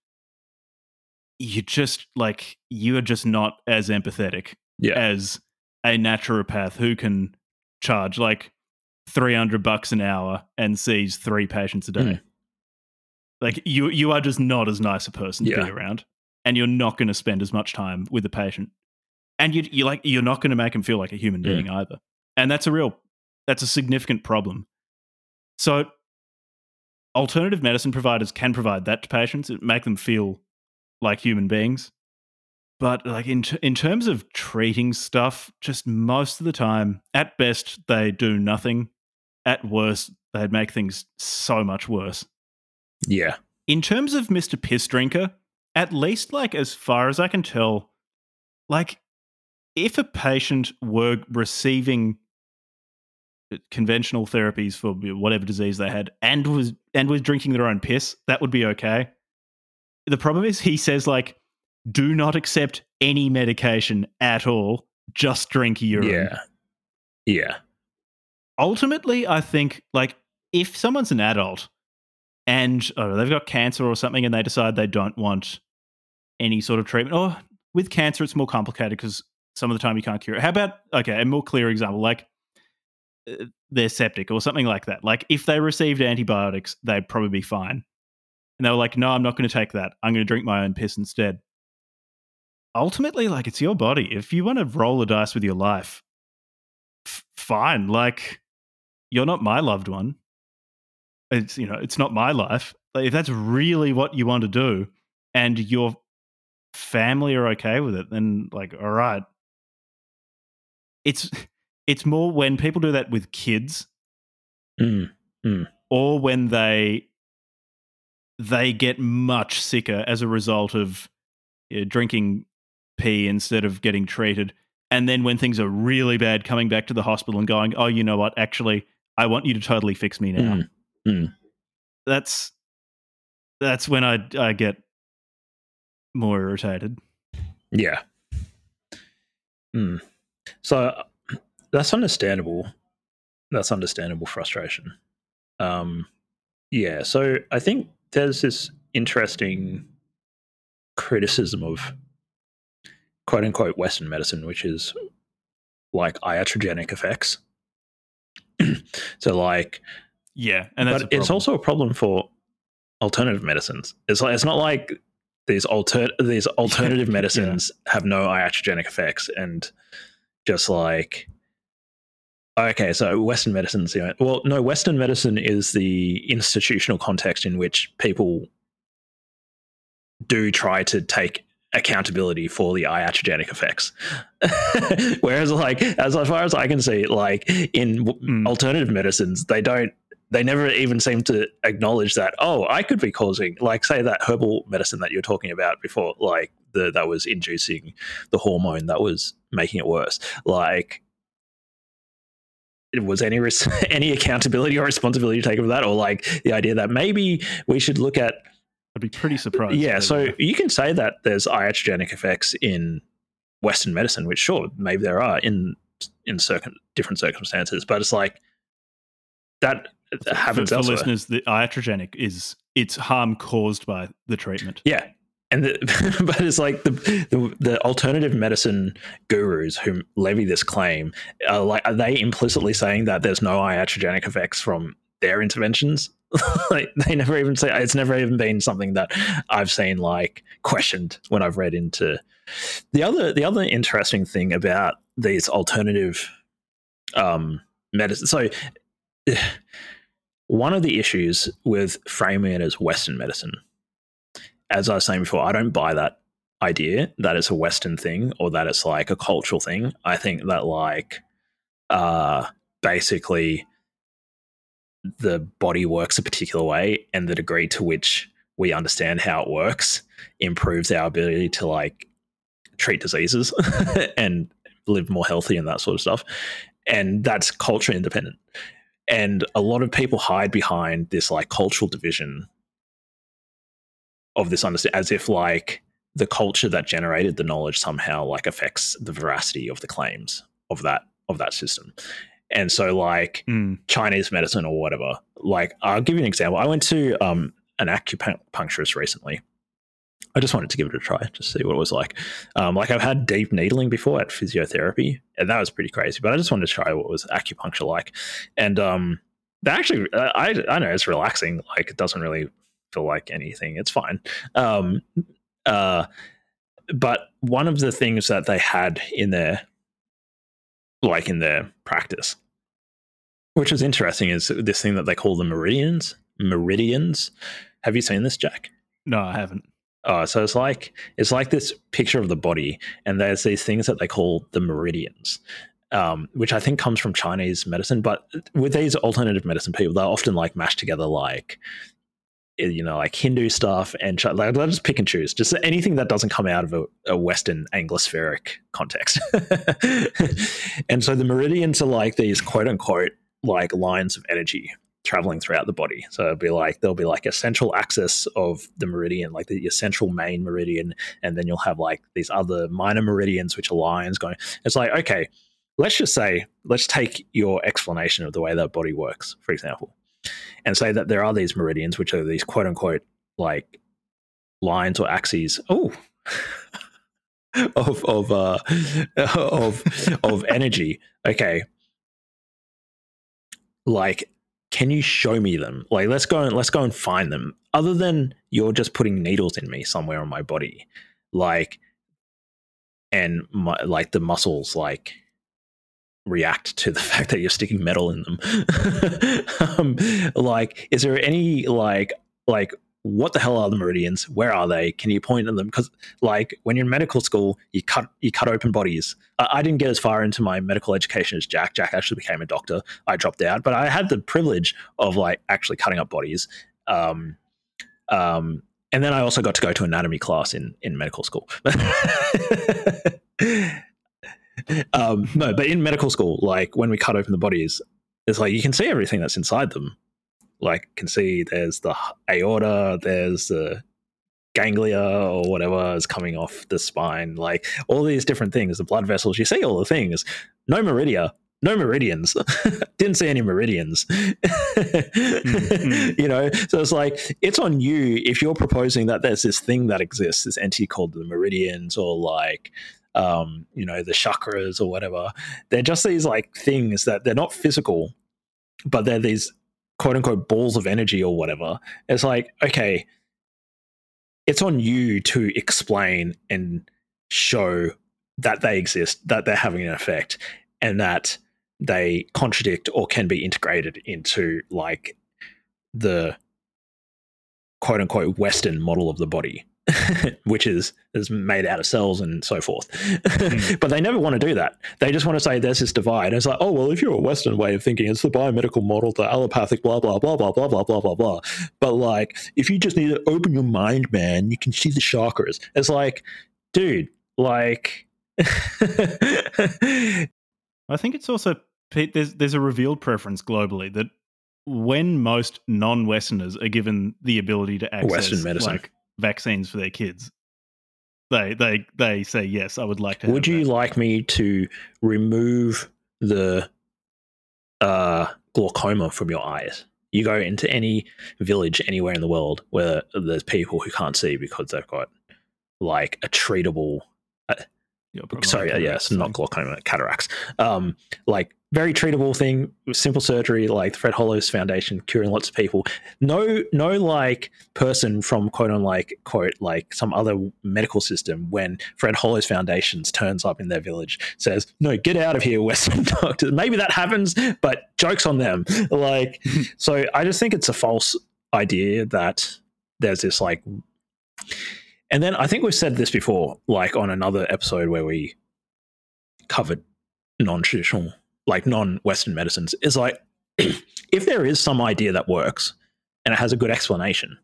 you just like, you are just not as empathetic yeah as a naturopath who can charge like 300 bucks an hour and sees three patients a day. Mm. Like you you are just not as nice a person to Yeah. be around and you're not going to spend as much time with the patient. And you you like you're not going to make them feel like a human Mm. being either. And that's a real that's a significant problem. So alternative medicine providers can provide that to patients, it make them feel like human beings. But like in t- in terms of treating stuff, just most of the time, at best they do nothing. At worst, they'd make things so much worse. Yeah. In terms of Mr. Piss Drinker, at least like as far as I can tell, like if a patient were receiving uh, conventional therapies for whatever disease they had and was and was drinking their own piss, that would be okay. The problem is he says like do not accept any medication at all, just drink urine. Yeah. Yeah. Ultimately, I think like if someone's an adult and oh, they've got cancer or something and they decide they don't want any sort of treatment or with cancer it's more complicated because some of the time you can't cure it. How about okay, a more clear example like uh, they're septic or something like that. Like if they received antibiotics, they'd probably be fine. And they were like, "No, I'm not going to take that. I'm going to drink my own piss instead." Ultimately, like it's your body. If you want to roll the dice with your life, f- fine. Like you're not my loved one. It's you know, it's not my life. Like, if that's really what you want to do, and your family are okay with it, then like, all right. It's it's more when people do that with kids, Mm. or when they they get much sicker as a result of you know, drinking pee instead of getting treated. And then when things are really bad, coming back to the hospital and going, "Oh, you know what? Actually, I want you to totally fix me now." Mm. Mm. That's that's when I I get more irritated. Yeah. Hmm. So that's understandable. That's understandable frustration. Um, yeah. So I think there's this interesting criticism of quote unquote Western medicine, which is like iatrogenic effects. so like Yeah, and that's but it's also a problem for alternative medicines. It's like it's not like these alter these alternative Yeah. medicines have no iatrogenic effects and just like okay, so Western medicine's know, well, no, Western medicine is the institutional context in which people do try to take accountability for the iatrogenic effects. Whereas, like, as far as I can see, like in Mm. alternative medicines, they don't, they never even seem to acknowledge that, oh, I could be causing, like, say, that herbal medicine that you were talking about before, like, the, that was inducing the hormone that was making it worse. Like, was any res- any accountability or responsibility taken for that, or like the idea that maybe we should look at I'd be pretty surprised. yeah, so were. you can say that there's iatrogenic effects in Western medicine, which sure, maybe there are in in circum- different circumstances, but it's like that for, happens for elsewhere. listeners, the iatrogenic is it's harm caused by the treatment. Yeah, and the, but it's like the, the the alternative medicine gurus who levy this claim are like are they implicitly saying that there's no iatrogenic effects from their interventions? like they never even say it's never even been something that I've seen like questioned when I've read into the other the other interesting thing about these alternative um medicine so one of the issues with framing it as western medicine as I was saying before, I don't buy that idea that it's a Western thing or that it's like a cultural thing. I think that like uh basically the body works a particular way and the degree to which we understand how it works improves our ability to like treat diseases and live more healthy and that sort of stuff. And that's culture independent. And a lot of people hide behind this like cultural division of this understand as if like the culture that generated the knowledge somehow like affects the veracity of the claims of that of that system and so like Mm. chinese medicine or whatever like i'll give you an example i went to um an acupuncturist recently I just wanted to give it a try, just see what it was like. Um, like I've had deep needling before at physiotherapy, and that was pretty crazy. But I just wanted to try what was acupuncture like, and um, that actually, uh, I I know it's relaxing. Like it doesn't really feel like anything. It's fine. Um, uh, but one of the things that they had in their like in their practice, which is interesting, is this thing that they call the meridians. Meridians. Have you seen this, Jack? No, I haven't. Oh, so it's like it's like this picture of the body, and there's these things that they call the meridians, um, which I think comes from Chinese medicine. But with these alternative medicine people, they're often like mashed together, like Eh, you know, like Hindu stuff, and like, they'll just pick and choose, just anything that doesn't come out of a, a Western Anglospheric context. and so the meridians are like these quote unquote like lines of energy traveling throughout the body. So it'll be like there'll be like a central axis of the meridian, like the central main meridian, and then you'll have like these other minor meridians which are lines going. It's like okay, let's just say let's take your explanation of the way that body works, for example, and say that there are these meridians which are these quote unquote like lines or axes. Oh. of of uh of of energy okay like can you show me them? Like, let's go and let's go and find them. Other than you're just putting needles in me somewhere on my body, like, and my, like the muscles like react to the fact that you're sticking metal in them. um, like, is there any like like what the hell are the meridians? Where are they? Can you point to them? Because like when you're in medical school, you cut you cut open bodies. I, I, didn't get as far into my medical education as Jack. Jack actually became a doctor. I dropped out, but I had the privilege of like actually cutting up bodies. Um, um, and then I also got to go to anatomy class in in medical school. um, no, but in medical school, like when we cut open the bodies, it's like you can see everything that's inside them like can see there's the aorta, there's the ganglia or whatever is coming off the spine, like all these different things, the blood vessels, you see all the things. No meridia, no meridians. Didn't see any meridians. mm-hmm. You know, so it's like it's on you if you're proposing that there's this thing that exists, this entity called the meridians, or like um, you know, the chakras or whatever. They're just these like things that they're not physical, but they're these quote unquote balls of energy or whatever. It's like, okay, it's on you to explain and show that they exist, that they're having an effect, and that they contradict or can be integrated into like the quote unquote Western model of the body. which is is made out of cells and so forth. mm. But they never want to do that. They just want to say there's this divide. And it's like, oh well, if you're a Western way of thinking, it's the biomedical model, the allopathic, blah blah blah blah blah blah blah blah blah. But like, if you just need to open your mind, man, you can see the chakras. It's like, dude, like. I think it's also there's there's a revealed preference globally that when most non-Westerners are given the ability to access Western medicine. like vaccines for their kids, they they they say yes. I would like to. Would you that. like me to remove the uh, glaucoma from your eyes? You go into any village anywhere in the world where there's people who can't see because they've got like a treatable. Uh, sorry, yes, not glaucoma, cataracts. Um, like very treatable thing, simple surgery, like the Fred Hollows Foundation curing lots of people. No, no, like person from quote on like quote like some other medical system when Fred Hollows Foundations turns up in their village says, "No, get out of here, Western doctors." Maybe that happens, but jokes on them. Like, so I just think it's a false idea that there's this like, and then I think we've said this before, like on another episode where we covered non-traditional like non-Western medicines is like if there is some idea that works and it has a good explanation,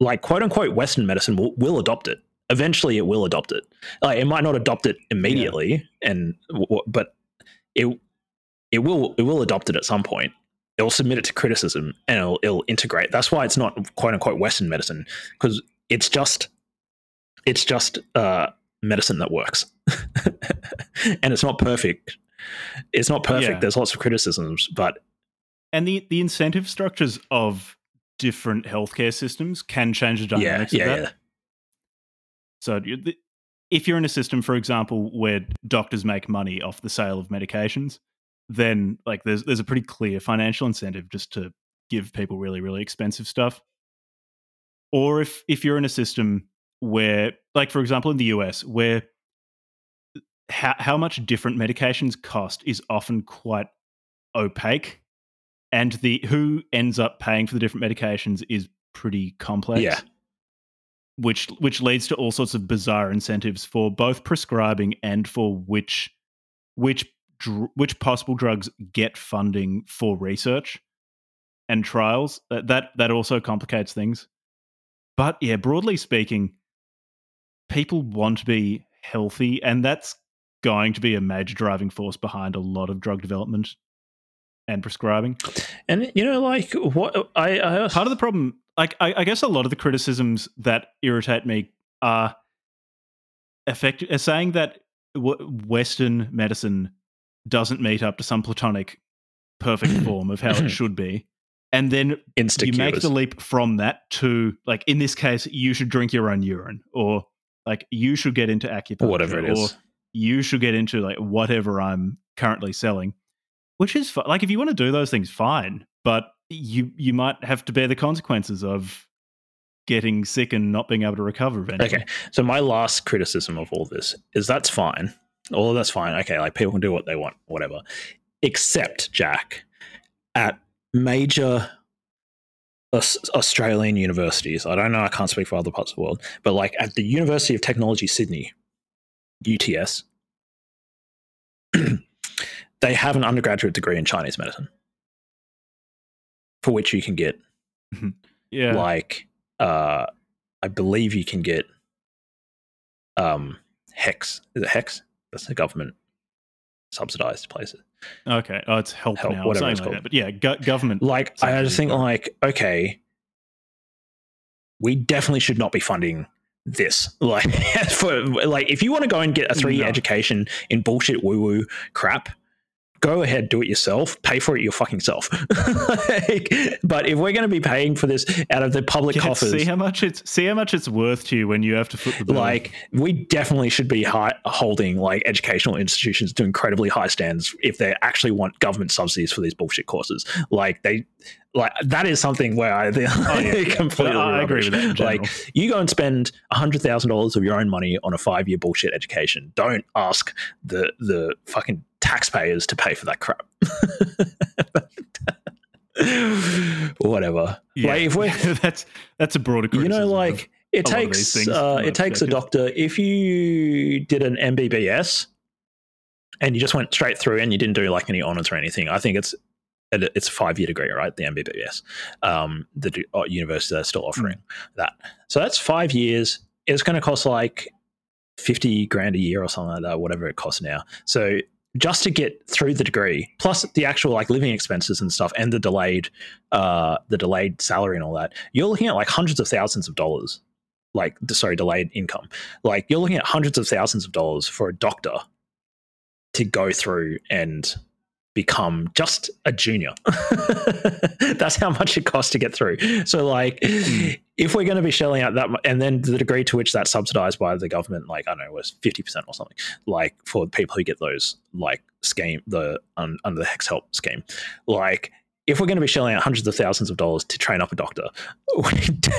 like quote unquote Western medicine will, will adopt it. Eventually, it will adopt it. Like it might not adopt it immediately, yeah. and but it it will it will adopt it at some point. It will submit it to criticism and it'll, it'll integrate. That's why it's not quote unquote Western medicine because it's just it's just uh, medicine that works, and it's not perfect it's not perfect. Yeah. There's lots of criticisms, but and the the incentive structures of different healthcare systems can change the dynamics yeah, yeah, of that. So if you're in a system, for example, where doctors make money off the sale of medications, then like there's there's a pretty clear financial incentive just to give people really really expensive stuff. Or if if you're in a system where, like for example, in the US, where how how much different medications cost is often quite opaque, and the who ends up paying for the different medications is pretty complex. Yeah. Which which leads to all sorts of bizarre incentives for both prescribing and for which which dr- which possible drugs get funding for research and trials. That that that also complicates things. But yeah, broadly speaking, people want to be healthy, and that's going to be a major driving force behind a lot of drug development and prescribing. And you know, like what I, I Part of the problem, like I, I guess, a lot of the criticisms that irritate me are effective, are saying that w- Western medicine doesn't meet up to some platonic perfect form of how it should be, and then insta you make the leap from that to like in this case you should drink your own urine or like you should get into acupuncture whatever it or is. You should get into like whatever i'm currently selling which is like if you want to do those things fine but you you might have to bear the consequences of getting sick and not being able to recover eventually. Okay. So my last criticism of all this is that's fine. All that's fine. Okay, like people can do what they want, whatever. Except Jack, at major Australian universities. I don't know. I can't speak for other parts of the world, but like at the University of Technology Sydney, UTS, they have an undergraduate degree in Chinese medicine, for which you can get yeah. like uh i believe you can get um HECS. Is it HECS? That's the government subsidized places okay. Oh it's help, Help, now. whatever it's like called. that. but yeah go- government like i just think like okay we definitely should not be funding this like for like if you want to go and get a three year No. education in bullshit woo woo crap go ahead do it yourself pay for it your fucking self. Like, but if we're going to be paying for this out of the public Yeah, coffers see how much it's see how much it's worth to you when you have to foot the bill. like we definitely should be high, holding like educational institutions to incredibly high standards if they actually want government subsidies for these bullshit courses. Like they like that is something where i think Oh, yeah. completely I agree with that like you go and spend $100000 of your own money on a five year bullshit education. Don't ask the the fucking taxpayers to pay for that crap. Whatever. Yeah. like if we're that's that's a broader question. you know like it a lot of these takes things uh, it takes a doctor if you did an mbbs and you just went straight through and you didn't do like any honors or anything i think it's it's a five year degree right? The mbbs um the uh, university that's still offering that. So that's five years. It's going to cost like 50 grand a year or something like that whatever it costs now. So just to get through the degree plus the actual like living expenses and stuff and the delayed uh the delayed salary and all that you're looking at like hundreds of thousands of dollars. Like sorry delayed income. Like you're looking at hundreds of thousands of dollars for a doctor to go through and become just a junior. That's how much it costs to get through. So like hmm. if we're going to be shelling out that and then the degree to which that's subsidized by the government like i don't know was 50% or something like for people who get those like scheme the un, under the HECS help scheme like if we're going to be shelling out hundreds of thousands of dollars to train up a doctor, we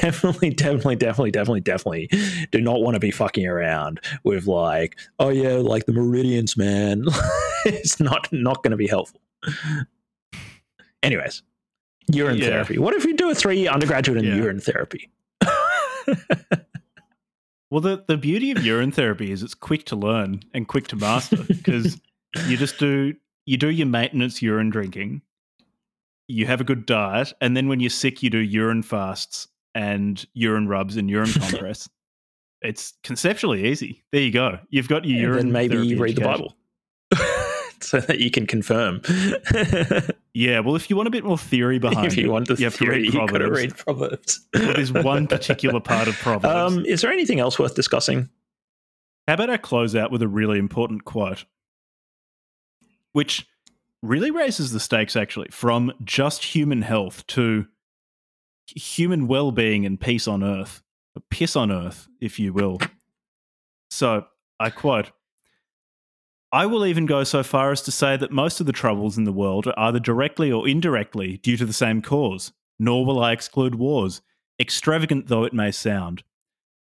definitely, definitely, definitely, definitely, definitely do not want to be fucking around with like, oh yeah, like the meridians, man. it's not not going to be helpful. Anyways, urine Yeah. therapy. What if you do a three year undergraduate in Yeah. urine therapy? Well, the, the beauty of urine therapy is it's quick to learn and quick to master because you just do you do your maintenance urine drinking, you have a good diet, and then when you're sick, you do urine fasts and urine rubs and urine compress. it's conceptually easy. There you go. You've got your urine. and urine. then maybe you read the. Bible. so that you can confirm. Yeah, well, if you want a bit more theory behind if you it, want the you have theory, to read you got to Proverbs. read Proverbs. Well, there's one particular part of Proverbs. Um, is there anything else worth discussing? How about I close out with a really important quote, which really raises the stakes actually from just human health to human well being and peace on earth, piss on earth, if you will. So I quote I will even go so far as to say that most of the troubles in the world are either directly or indirectly due to the same cause, nor will I exclude wars, extravagant though it may sound.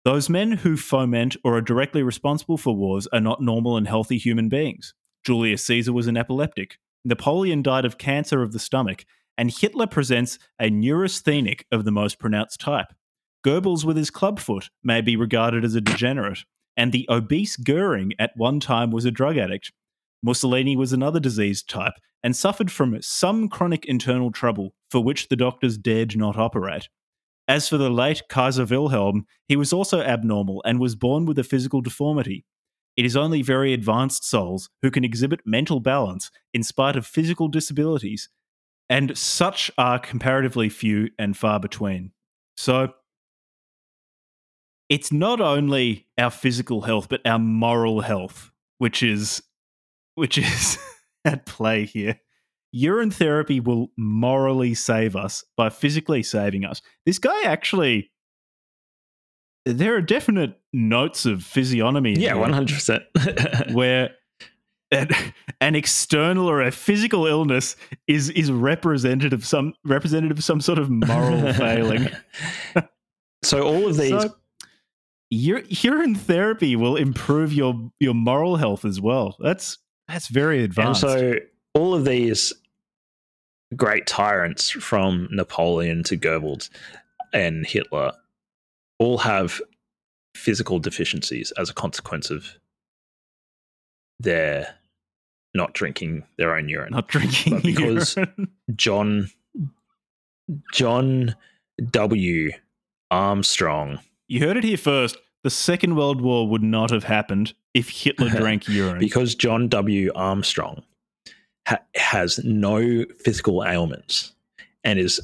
Those men who foment or are directly responsible for wars are not normal and healthy human beings. Julius Caesar was an epileptic. Napoleon died of cancer of the stomach, and Hitler presents a neurasthenic of the most pronounced type. Goebbels with his clubfoot may be regarded as a degenerate, and the obese Goering at one time was a drug addict. Mussolini was another diseased type and suffered from some chronic internal trouble for which the doctors dared not operate. As for the late Kaiser Wilhelm, he was also abnormal and was born with a physical deformity. It is only very advanced souls who can exhibit mental balance in spite of physical disabilities, and such are comparatively few and far between. So, it's not only our physical health, but our moral health, which is which is at play here. Urine therapy will morally save us by physically saving us. This guy actually there are definite notes of physiognomy. Yeah, one hundred percent. Where an, an, external or a physical illness is is representative some representative of some sort of moral failing. so all of these. So, urine therapy will improve your your moral health as well. That's that's very advanced. And so all of these great tyrants from Napoleon to Goebbels and Hitler all have physical deficiencies as a consequence of their not drinking their own urine. Not drinking but because urine. John John W. Armstrong. You heard it here first. The Second World War would not have happened if Hitler drank urine. because John W. Armstrong ha- has no physical ailments and is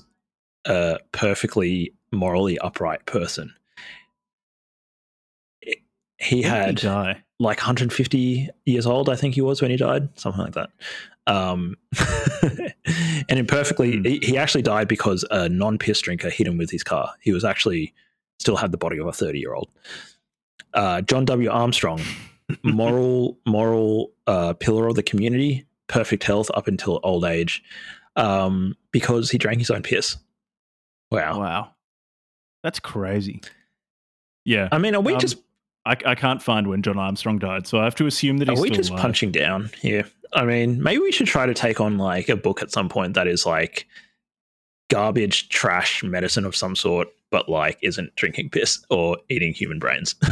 a perfectly morally upright person he had he like 150 years old, I think he was when he died, something like that. Um, and imperfectly, mm. he, he, actually died because a non piss drinker hit him with his car. He was actually still had the body of a 30 year old. Uh, John W. Armstrong, moral, moral uh, pillar of the community, perfect health up until old age, um, because he drank his own piss. Wow. Wow. That's crazy. Yeah. I mean, are we um, just I, I can't find when John Armstrong died, so I have to assume that he's. Are we just alive. punching down here? I mean, maybe we should try to take on like a book at some point that is like garbage, trash medicine of some sort, but like isn't drinking piss or eating human brains.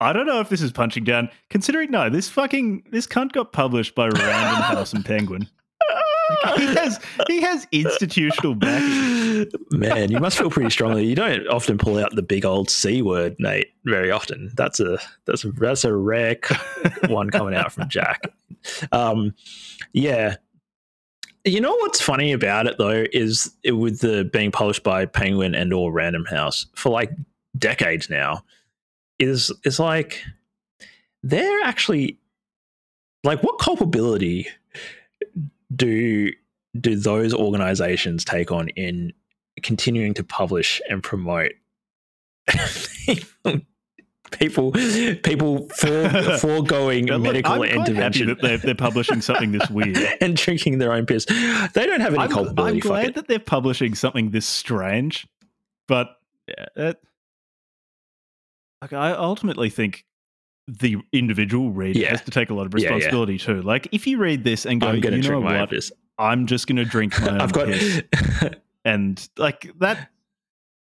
I don't know if this is punching down. Considering no, this fucking this cunt got published by Random House and Penguin. he has he has institutional backing. Man, you must feel pretty strongly. You don't often pull out the big old C word, Nate, very often. That's a that's a that's a rare one coming out from Jack. Um, yeah. You know what's funny about it though is it, with the being published by Penguin and or Random House for like decades now is is like they're actually like what culpability do do those organizations take on in continuing to publish and promote people people for, foregoing look, medical I'm intervention that they're, they're, publishing something this weird. and drinking their own piss. They don't have any I'm, culpability i'm glad that they're publishing something this strange but uh, yeah, it, like i ultimately think the individual reader yeah. has to take a lot of responsibility yeah, yeah. too. Like if you read this and go, I'm gonna you know what, piss. I'm just going to drink my own I've got piss. and like that.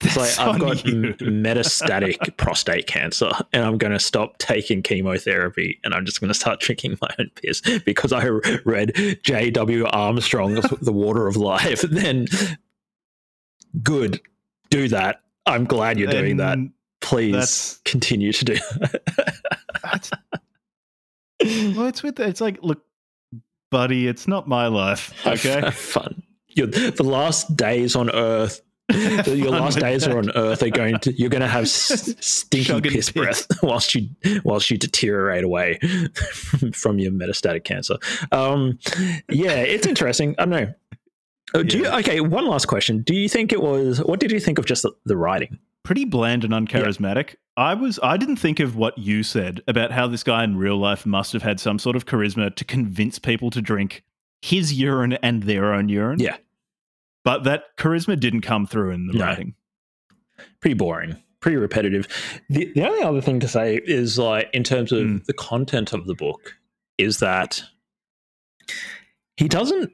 It's like I've got m- metastatic prostate cancer, and I'm going to stop taking chemotherapy, and I'm just going to start drinking my own piss because I read J.W. Armstrong's "The Water of Life." Then, good, do that. I'm glad you're doing and that please that's, continue to do that. well, it's with it's like, look, buddy, it's not my life. Okay, have fun. You're, the last days on Earth. your last days that. are on Earth are going to. You're going to have stinky piss, breath whilst you whilst you deteriorate away from your metastatic cancer. Um, yeah, it's interesting. I don't know. Oh, do yeah. you, okay, one last question. Do you think it was? What did you think of just the, the writing? Pretty bland and uncharismatic. I was I didn't think of what you said about how this guy in real life must have had some sort of charisma to convince people to drink his urine and their own urine. Yeah. But that charisma didn't come through in the No. writing. pretty boring, pretty repetitive. The, the only other thing to say is like in terms of Mm. the content of the book is that he doesn't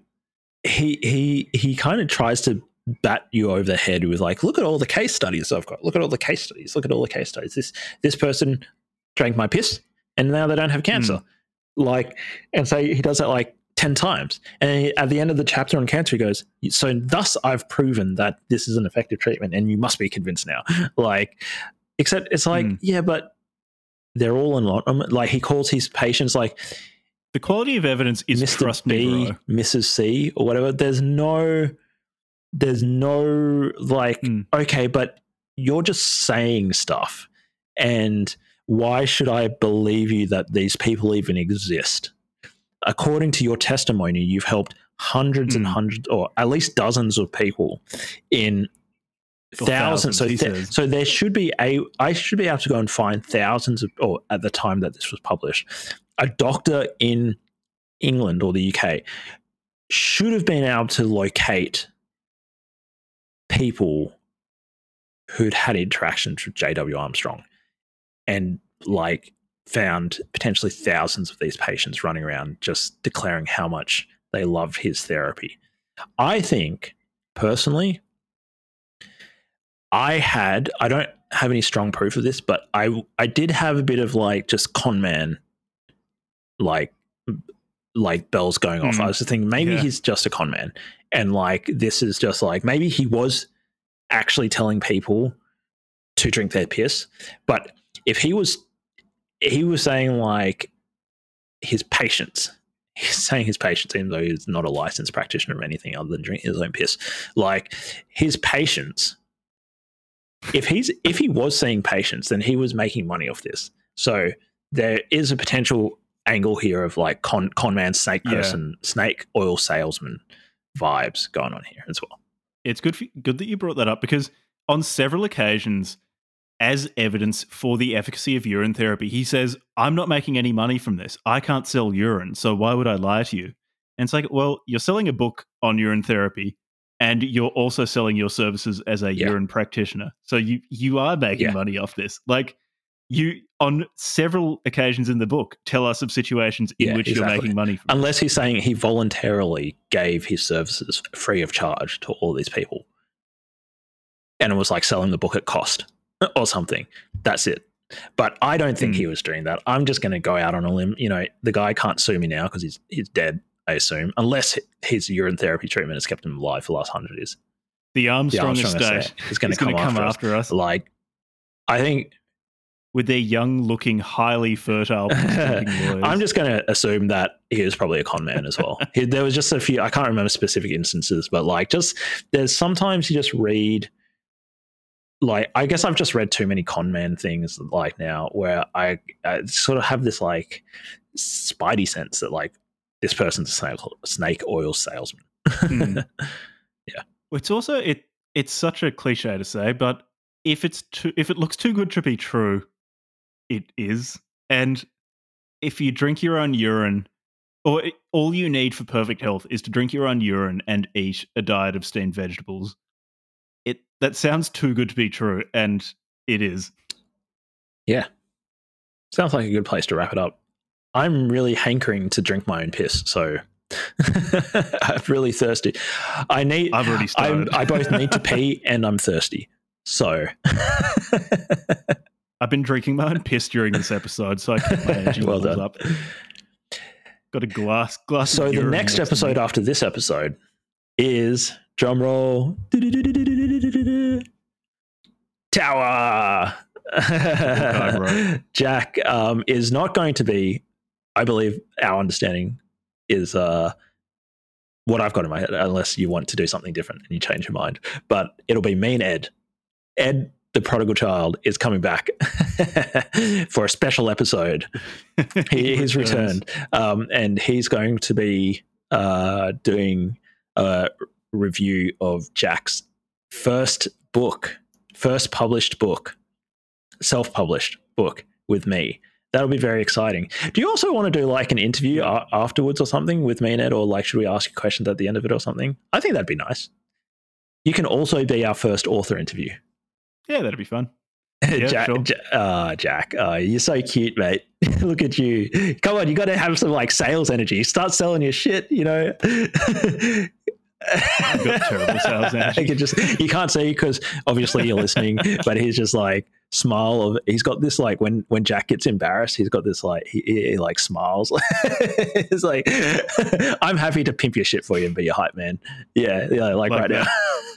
he he he kind of tries to bat you over the head with like look at all the case studies I've got. Look at all the case studies. Look at all the case studies. This this person drank my piss and now they don't have cancer. Like and so he does that like 10 times. And he- at the end of the chapter on cancer he goes so thus i've proven that this is an effective treatment and you must be convinced now. Like except it's like Mm. yeah but they're all in lot um, like he calls his patients like The quality of evidence is mr trust me, b bro. mrs c or whatever. There's no there's no like Mm. okay but you're just saying stuff and why should i believe you that these people even exist according to your testimony you've helped hundreds and Mm. hundreds or at least dozens of people in Or thousands, so, th- so there should be a i should be able to go and find thousands of or at the time that this was published a doctor in england or the uk should have been able to locate people who'd had interactions with jw armstrong and like found potentially thousands of these patients running around just declaring how much they love his therapy. I think personally I had I don't have any strong proof of this, but I I did have a bit of like just con man like like bells going off. Mm. I was just thinking maybe Yeah. he's just a con man. And like this is just like maybe he was actually telling people to drink their piss. But if he was he was saying like his patients he's saying his patients, even though he's not a licensed practitioner of anything other than drinking his own piss, like his patients if he's if he was seeing patients, then he was making money off this. So there is a potential angle here of like con con man, snake Yeah. person, snake oil salesman vibes going on here as well. It's good for, good that you brought that up because on several occasions, as evidence for the efficacy of urine therapy, he says, "I'm not making any money from this. I can't sell urine, so why would I lie to you?" And it's like, well, you're selling a book on urine therapy, and you're also selling your services as a Yeah. urine practitioner, so you you are making Yeah. money off this. Like you, on several occasions in the book, tell us of situations in Yeah, which you're making money from. Unless he's saying he voluntarily gave his services free of charge to all these people. And it was like selling the book at cost or something. That's it. But I don't think Hmm. he was doing that. I'm just going to go out on a limb. You know, the guy can't sue me now because he's he's dead, I assume, unless his urine therapy treatment has kept him alive for the last hundred years. the Armstrong, Armstrong estate estate is going to come come after us. after us. Like, I think with their young looking, highly fertile. I'm just going to assume that he was probably a con man as well. he, there was just a few, I can't remember specific instances, but like just there's sometimes you just read, like, I guess I've just read too many con man things like now where I, I sort of have this like spidey sense that like this person's a snake, snake oil salesman. Hmm. Yeah, It's also it. It's such a cliche to say, but if it's too, if it looks too good to be true, it is. And if you drink your own urine, or it, all you need for perfect health is to drink your own urine and eat a diet of steamed vegetables, it that sounds too good to be true, and it is. Yeah, sounds like a good place to wrap it up. I'm really hankering to drink my own piss, so I'm really thirsty. I need. I've already I, started. I both need to pee and I'm thirsty. So I've been drinking my own piss during this episode, so I keep my energy Well levels done. up. Got a glass glass. so the next me. episode after this episode is drum roll tower. Jack um, is not going to be. I believe our understanding is uh, what I've got in my head, unless you want to do something different and you change your mind. But it'll be me and Ed. Ed, the prodigal child, is coming back for a special episode. He, he's returned, um, and he's going to be uh, doing a review of Jack's first book, first published book, self published book with me. That'll be very exciting. Do you also want to do like an interview a- afterwards or something with me and Ed, or like should we ask you questions at the end of it or something? I think that'd be nice. You can also be our first author interview. Yeah, that'd be fun. Yeah, Jack, sure. Ja- ah, Jack, oh, you're so cute, mate. Look at you. Come on, you got to have some like sales energy. Start selling your shit, you know. I've got terrible sales energy. Can just you can't see because obviously you're listening, but he's just like smile of he's got this like when when Jack gets embarrassed, he's got this like he, he, like smiles. it's like I'm happy to pimp your shit for you and be your hype man. Yeah, yeah, like, Like right now.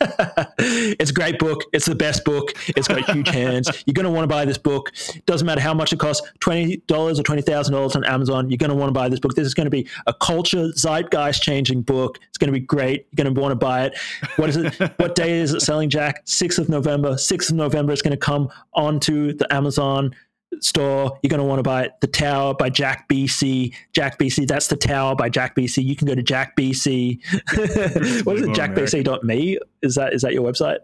it's a great book. It's the best book. It's got huge hands. You're gonna want to buy this book. Doesn't matter how much it costs, twenty dollars or twenty thousand dollars on Amazon. You're gonna want to buy this book. This is gonna be a culture zeitgeist changing book. It's gonna be great. You're gonna want to buy it. What is it? what day is it selling, Jack? Sixth of November. Sixth of November. It's gonna come onto the Amazon store. You're going to want to buy. The Tower by Jack BC. Jack BC. That's the Tower by Jack BC. You can go to Jack BC. what is it? JackBC.me. Is that is that your website?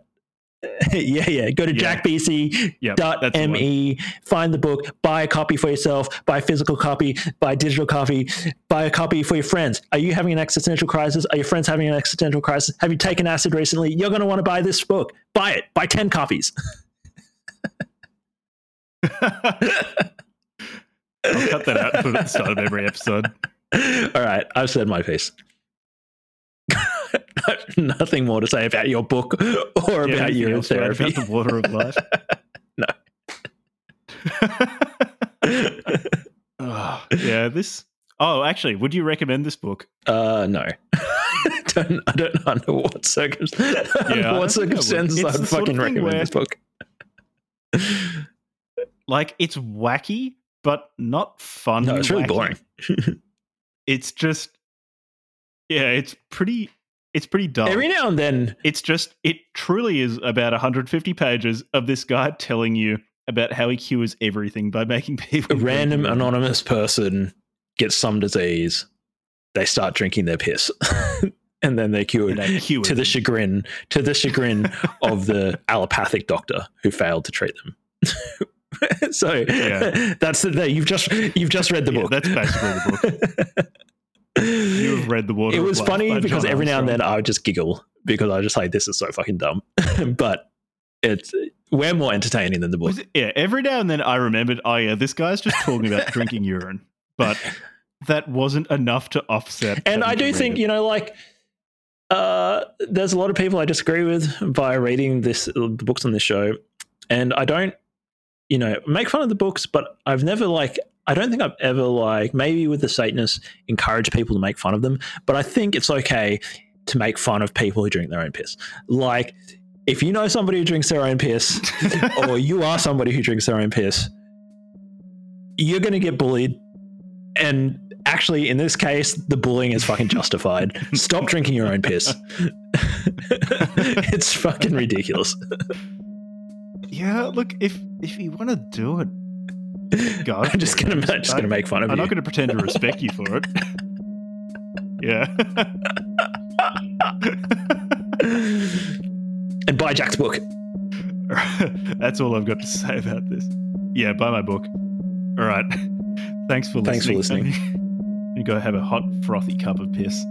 yeah, yeah. Go to Yeah. jackbc Yep, dot that's the one. me find the book buy a copy for yourself buy a physical copy buy a digital copy buy a copy for your friends are you having an existential crisis are your friends having an existential crisis have you taken acid recently you're going to want to buy this book buy it buy 10 copies I'll cut that out and put it at the start of every episode. all right i've said my piece nothing more to say about your book or Yeah, about your right, therapy About the water of life. No. Oh, yeah, this. Oh, actually, would you recommend this book? Uh, no. don't, I don't know under what, circums- under what don't think I would. circumstances I'd the sort of fucking recommend where- this book. Like, it's wacky, but not fun. No, it's really wacky. boring. It's just, yeah, it's pretty. It's pretty dull. Every now and then, it's just it truly is about 150 pages of this guy telling you about how he cures everything by making people a random drink anonymous person gets some disease. They start drinking their piss, and then they're cured they cure to the chagrin to the chagrin of the allopathic doctor who failed to treat them. so Yeah. that's the thing. You've just you've just read the Yeah, book. that's basically the book. You have read the water. it was funny because every now and then I would just giggle because I was just like, "This is so fucking dumb," but it's we're more entertaining than the book. It- yeah, every now and then I remembered, oh yeah, this guy's just talking about drinking urine, but that wasn't enough to offset. and I do think it. you know, like, uh, there's a lot of people I disagree with by reading this the books on this show, and I don't, you know, make fun of the books, but I've never like. I don't think I've ever like maybe with the Satanists encourage people to make fun of them, but I think it's okay to make fun of people who drink their own piss. Like if you know somebody who drinks their own piss, or you are somebody who drinks their own piss, you're going to get bullied. And actually, in this case, the bullying is fucking justified. Stop drinking your own piss. it's fucking ridiculous. yeah, look, if if you want to do it, go. I'm just gonna. I'm just gonna make fun of you. I'm not going to pretend to respect you for it. yeah. and buy Jack's book. That's all I've got to say about this. Yeah, buy my book. All right. Thanks for listening. Thanks for listening. You go have a hot, frothy cup of piss.